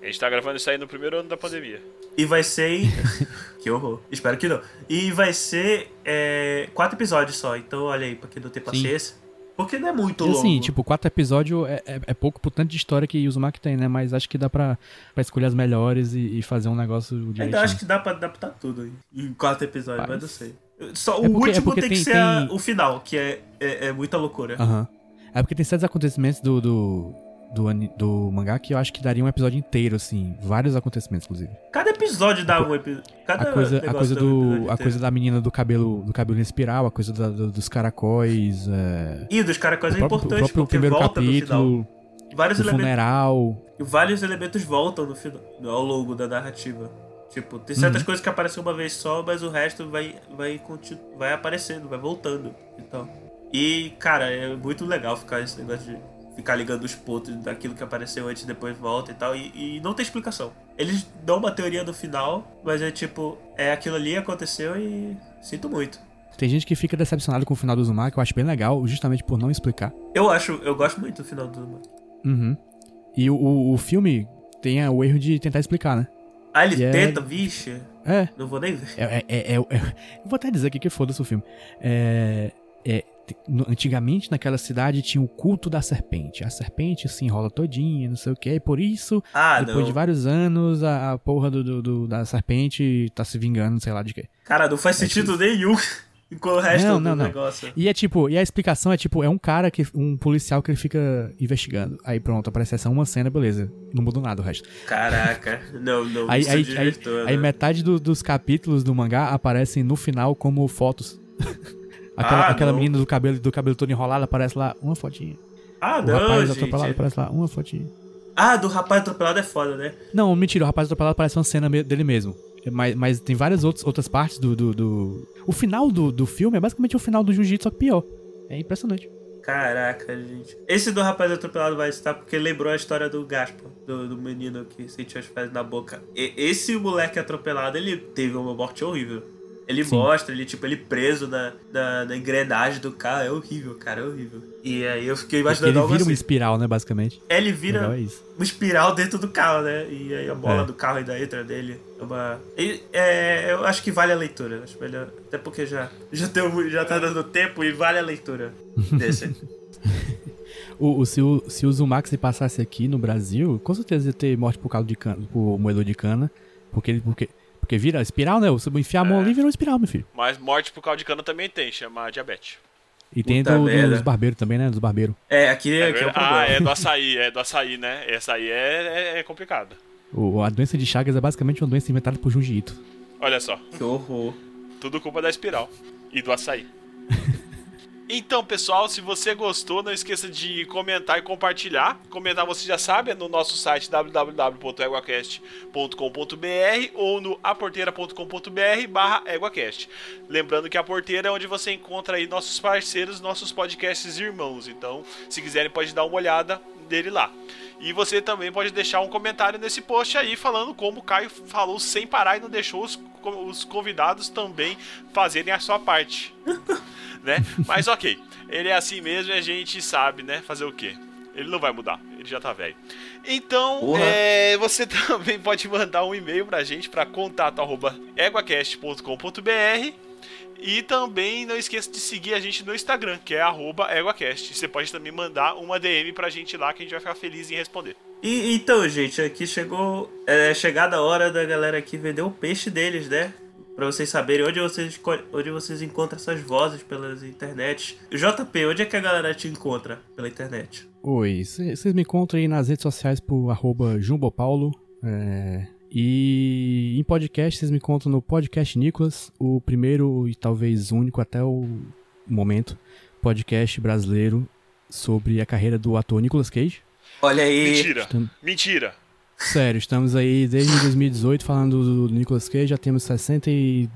A gente tá gravando isso aí no primeiro ano da pandemia. E vai ser. em- que horror. Espero que não. E vai ser é, quatro episódios só. Então, olha aí, pra quem não tem paciência. Porque não é muito E longo. assim, tipo, quatro episódios é, é, é pouco pro tanto de história que Uzumaki tem, né? Mas acho que dá pra, pra escolher as melhores e, e fazer um negócio direitinho. Ainda acho que dá pra adaptar tudo em- em quatro episódios, mas Faz. não sei. Só, É o porque- é último porque tem que tem- ser a- tem- o final, que é, é, é muita loucura. Aham. É porque tem certos acontecimentos do, do, do, do mangá que eu acho que daria um episódio inteiro, assim. Vários acontecimentos, inclusive. Cada episódio dá um episódio. Cada A coisa, a coisa um do. episódio A coisa da menina do cabelo, do cabelo em espiral, a coisa da- do- dos caracóis. É, E dos caracóis o é próprio, o importante, próprio porque primeiro volta no final. capítulo, Vários o elementos, funeral. vários elementos voltam no final, ao longo da narrativa. Tipo, tem certas Uhum. coisas que aparecem uma vez só, mas o resto vai, vai, vai aparecendo, vai voltando. Então. E, cara, é muito legal ficar esse negócio de ficar ligando os pontos daquilo que apareceu antes e depois volta e tal. E, e não tem explicação. Eles dão uma teoria no final, mas é tipo, é aquilo ali aconteceu e sinto muito. Tem gente que fica decepcionado com o final do Uzumaki, eu acho bem legal, justamente por não explicar. Eu acho, eu gosto muito do final do Zuma. Uhum. E o, o, o filme tem o erro de tentar explicar, né? Ah, ele é- tenta, vixe. É, Não vou nem ver. É, é, é, é- é- eu vou até dizer aqui que foda-se o filme. É, é, antigamente naquela cidade tinha o culto da serpente. A serpente se enrola todinha, não sei o que, e por isso, Ah, depois não. de vários anos, a, a porra do, do- do- da serpente tá se vingando, sei lá de quê. Cara, não faz sentido nenhum com o resto Não, do não, não. negócio. E é tipo, e a explicação é tipo, é um cara que. um policial que ele fica investigando. Aí pronto, aparece essa uma cena, beleza. Não mudou nada o resto. Caraca, não, não, Aí, aí, aí, desvirtua, aí né? metade do- dos capítulos do mangá aparecem no final como fotos. aquela Ah, aquela não. menina do cabelo, do cabelo todo enrolado aparece lá uma fotinha. Ah, O não, rapaz gente. atropelado aparece lá uma fotinha. Ah, do rapaz atropelado é foda, né? Não, mentira, o rapaz atropelado parece uma cena dele mesmo. Mas, mas tem várias outras, outras partes do, do, do- O final do, do filme é basicamente o final do Jiu-Jitsu, só que pior. É impressionante. Caraca, gente. Esse do rapaz atropelado vai estar porque lembrou a história do Gaspar, do, do menino que sentiu as fezes na boca. E- esse moleque atropelado, ele teve uma morte horrível. Ele Ele Sim. mostra, ele, tipo, ele preso da, da, da engrenagem do carro. É horrível, cara, é horrível. E aí eu fiquei Porque imaginando ele algo vira uma assim. espiral, né, basicamente. Ele vira é uma espiral dentro do carro, né? E aí a bola É. do carro ainda entra dele. É uma... e, é, eu acho que vale a leitura. Acho melhor. Até porque já, já, deu, já tá dando tempo e vale a leitura desse. O, o- se, o, se o Zumax passasse aqui no Brasil, com certeza ia ter morte por causa de cana, por moedor de cana. Porque ele. Porque, porque vira espiral, né? Você enfiar a mão É. ali vira uma espiral, meu filho. Mas morte por caldo de cana também tem, chama diabetes. E tem do, dos barbeiros também, né? Dos barbeiros. É, aqui, É aqui é o verdade. problema. ah, é do açaí, é do açaí, né? Essa aí é, é, é complicada. O, a doença de Chagas é basicamente uma doença inventada por Junji Ito. Olha só, Que horror. tudo culpa da espiral e do açaí. Então, pessoal, se você gostou, não esqueça de comentar e compartilhar. Comentar, você já sabe, é no nosso site www.eguacast.com.br ou no aporteira.com.br barra eguacast. Lembrando que a porteira é onde você encontra aí nossos parceiros, nossos podcasts irmãos. Então, se quiserem, pode dar uma olhada dele lá. E você também pode deixar um comentário nesse post aí falando como o Caio falou sem parar e não deixou os, os convidados também fazerem a sua parte. né? Mas ok, ele é assim mesmo e a gente sabe, né? Fazer o quê? Ele não vai mudar, ele já tá velho. Então, é, você também pode mandar um e-mail pra gente pra contato@eguacast.com.br e também não esqueça de seguir a gente no Instagram, que é arroba EguaCast. Você pode também mandar uma DM pra gente lá que a gente vai ficar feliz em responder. E, então, gente, aqui chegou. É chegada a hora da galera aqui vender o peixe deles, né? Pra vocês saberem onde vocês, onde vocês encontram essas vozes pelas internet. JP, onde é que a galera te encontra pela internet? Oi, vocês me encontram aí nas redes sociais por arroba jumbopaulo. é, e em podcast, vocês me encontram no Podcast Nicolas, o primeiro e talvez único até o momento podcast brasileiro sobre a carreira do ator Nicolas Cage. Olha aí. Mentira! Tam- Mentira! Sério, estamos aí desde 2018 falando do Nicolas Cage, já temos 60 e...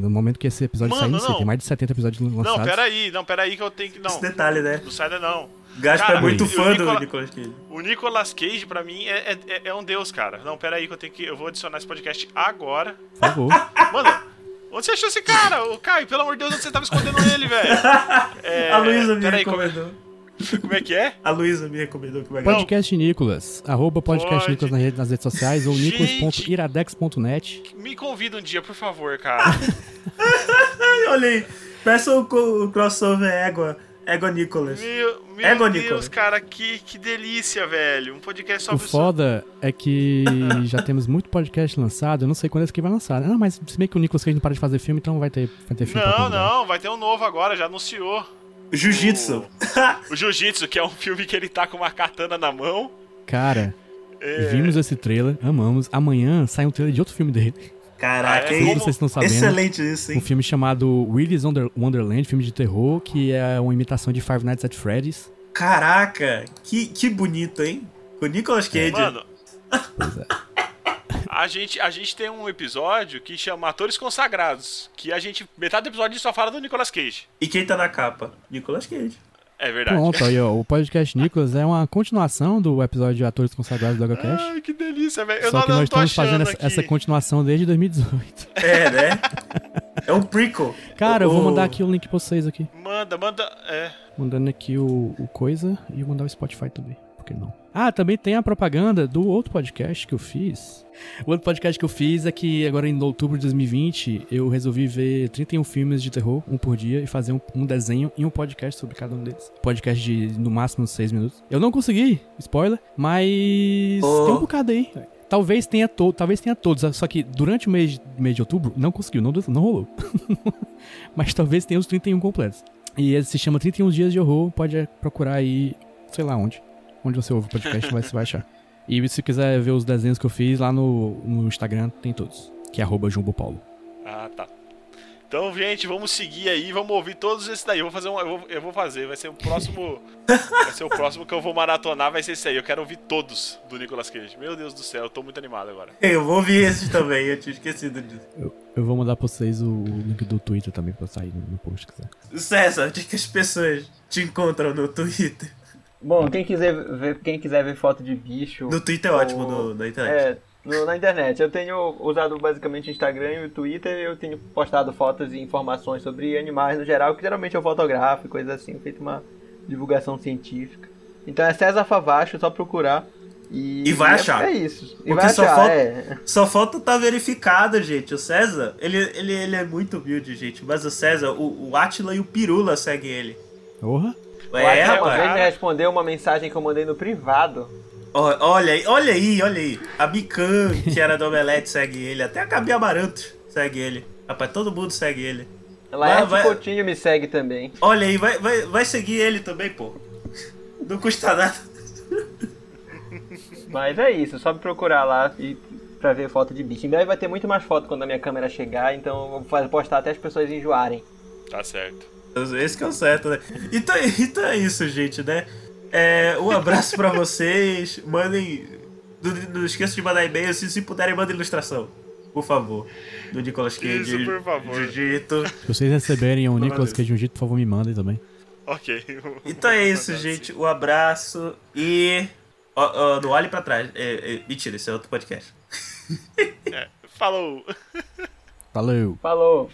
No momento que esse episódio Mano, sair, não sei, não. tem mais de 70 episódios lançados. Não, peraí, não, peraí que eu tenho que. Não, Esse detalhe, né? não sai daí, não. Gaspa Cara, é muito o fã Nicola- do Nicolas Cage. O Nicolas Cage, pra mim, é, é, é um deus, cara. Não, peraí que eu tenho que. Eu vou adicionar esse podcast agora. Por favor. Mano, onde você achou esse cara? O Caio, pelo amor de Deus, onde você tava escondendo ele, velho? É, a Luísa me como, é- recomendou. como é que é? A Luísa me recomendou que vai Podcast Nicolas, arroba podcast. Nicolas nas redes, nas redes sociais ou nicolas.iradex.net. Me convida um dia, por favor, cara. Olha aí. Peça o, o crossover Égua. Égua Nicolas. Meu, meu Égua, Deus, Nicolas. cara, que, que delícia, velho. Um podcast O sobre foda é que já temos muito podcast lançado, eu não sei quando esse aqui vai lançar. Não, mas se bem que o Nicolas Cage não para de fazer filme, então vai ter, vai ter filme Não, não, vai ter um novo agora, já anunciou. Jiu-Jitsu. O Jiu-Jitsu, que é um filme que ele tá com uma katana na mão. Cara, É, vimos esse trailer, amamos. Amanhã sai um trailer de outro filme dele. Caraca, Ah, é? Como vocês estão sabendo? Excelente isso, Um hein? filme chamado Willy's Wonder- Wonderland, filme de terror, que é uma imitação de Five Nights at Freddy's. Caraca, que, que bonito, hein? Com o Nicolas Cage. Mano, Pois é. a gente, a gente tem um episódio que chama Atores Consagrados. Que a gente. Metade do episódio só fala do Nicolas Cage. E quem tá na capa? Nicolas Cage. É verdade. Pronto, aí, ó, o podcast Nicolas é uma continuação do episódio de Atores Consagrados do HCast. Ai, que delícia, velho. Eu Só não, que nós estamos fazendo essa, aqui. essa continuação desde 2018. É, né? é um prequel. Cara, eu vou mandar aqui o link pra vocês aqui. Manda, manda. É. Mandando aqui o, o coisa e eu mandar o Spotify também. Por que não? Ah, também tem a propaganda do outro podcast que eu fiz. O outro podcast que eu fiz é que agora em outubro de 2020 eu resolvi ver 31 filmes de terror, um por dia, e fazer um, um desenho e um podcast sobre cada um deles. Podcast de no máximo 6 minutos. Eu não consegui, spoiler, mas Oh. tem um bocado aí. Talvez tenha, to talvez tenha todos, só que durante o mês, mês de outubro não conseguiu, não, não rolou. mas talvez tenha os 31 completos. E ele se chama 31 Dias de Horror, pode procurar aí, sei lá onde. Onde você ouve o podcast, vai, você vai achar. E se quiser ver os desenhos que eu fiz lá no, no Instagram, tem todos. Que é arroba Jumbo Paulo. Ah, tá. Então, gente, vamos seguir aí, vamos ouvir todos esses daí. Eu vou fazer um. Eu vou, eu vou fazer, vai ser o próximo. vai ser o próximo que eu vou maratonar, vai ser esse aí. Eu quero ouvir todos do Nicolas Cage. Meu Deus do céu, eu tô muito animado agora. Eu vou ouvir esses também, eu tinha esquecido disso. Eu, eu vou mandar pra vocês o, o link do Twitter também pra sair no, no post, se quiser. César, onde é que as pessoas te encontram no Twitter? Bom, quem quiser ver, quem quiser ver foto de bicho. No Twitter é ótimo, ou- no, na internet. É, no- na internet. Eu tenho usado basicamente o Instagram e o Twitter. Eu tenho postado fotos e informações sobre animais no geral, que geralmente eu fotografo e coisas assim. Feito uma divulgação científica. Então é César Favacho, só procurar. E, E vai é- achar. É isso. E Porque vai só achar, falta- é. Só falta tá verificado, gente. O César, ele, ele, ele é muito humilde, gente. Mas o César, o, o Atila e o Pirula seguem ele. Porra. O É, uma vez me respondeu uma mensagem que eu mandei no privado. Olha aí, olha aí, olha aí. A Mikan, que era do Omelete, segue ele. Até a Gabi Amaranto segue ele. Rapaz, todo mundo segue ele. Laerte vai- Coutinho me segue também. Olha aí, vai, vai, vai seguir ele também, pô. Não custa nada. Mas é isso, só me procurar lá e pra ver foto de bicho. Em breve vai ter muito mais foto quando a minha câmera chegar, então eu vou fazer- postar até as pessoas enjoarem. Tá certo. Esse que é o certo, né? Então, então é isso, gente, né? É, um abraço pra vocês. Mandem. Não, não esqueça de mandar e-mail. Se, se puderem, mandem ilustração. Por favor. Do Nicolas Cage. Isso, por favor. Jiu-Jitsu. Se vocês receberem o Nicolas. Cage um jeito, por favor, me mandem também. Ok. Então é isso, gente. Um abraço e. Ó, ó, não olhe pra trás. É, é, mentira, esse é outro podcast. Falou. Valeu! Falou!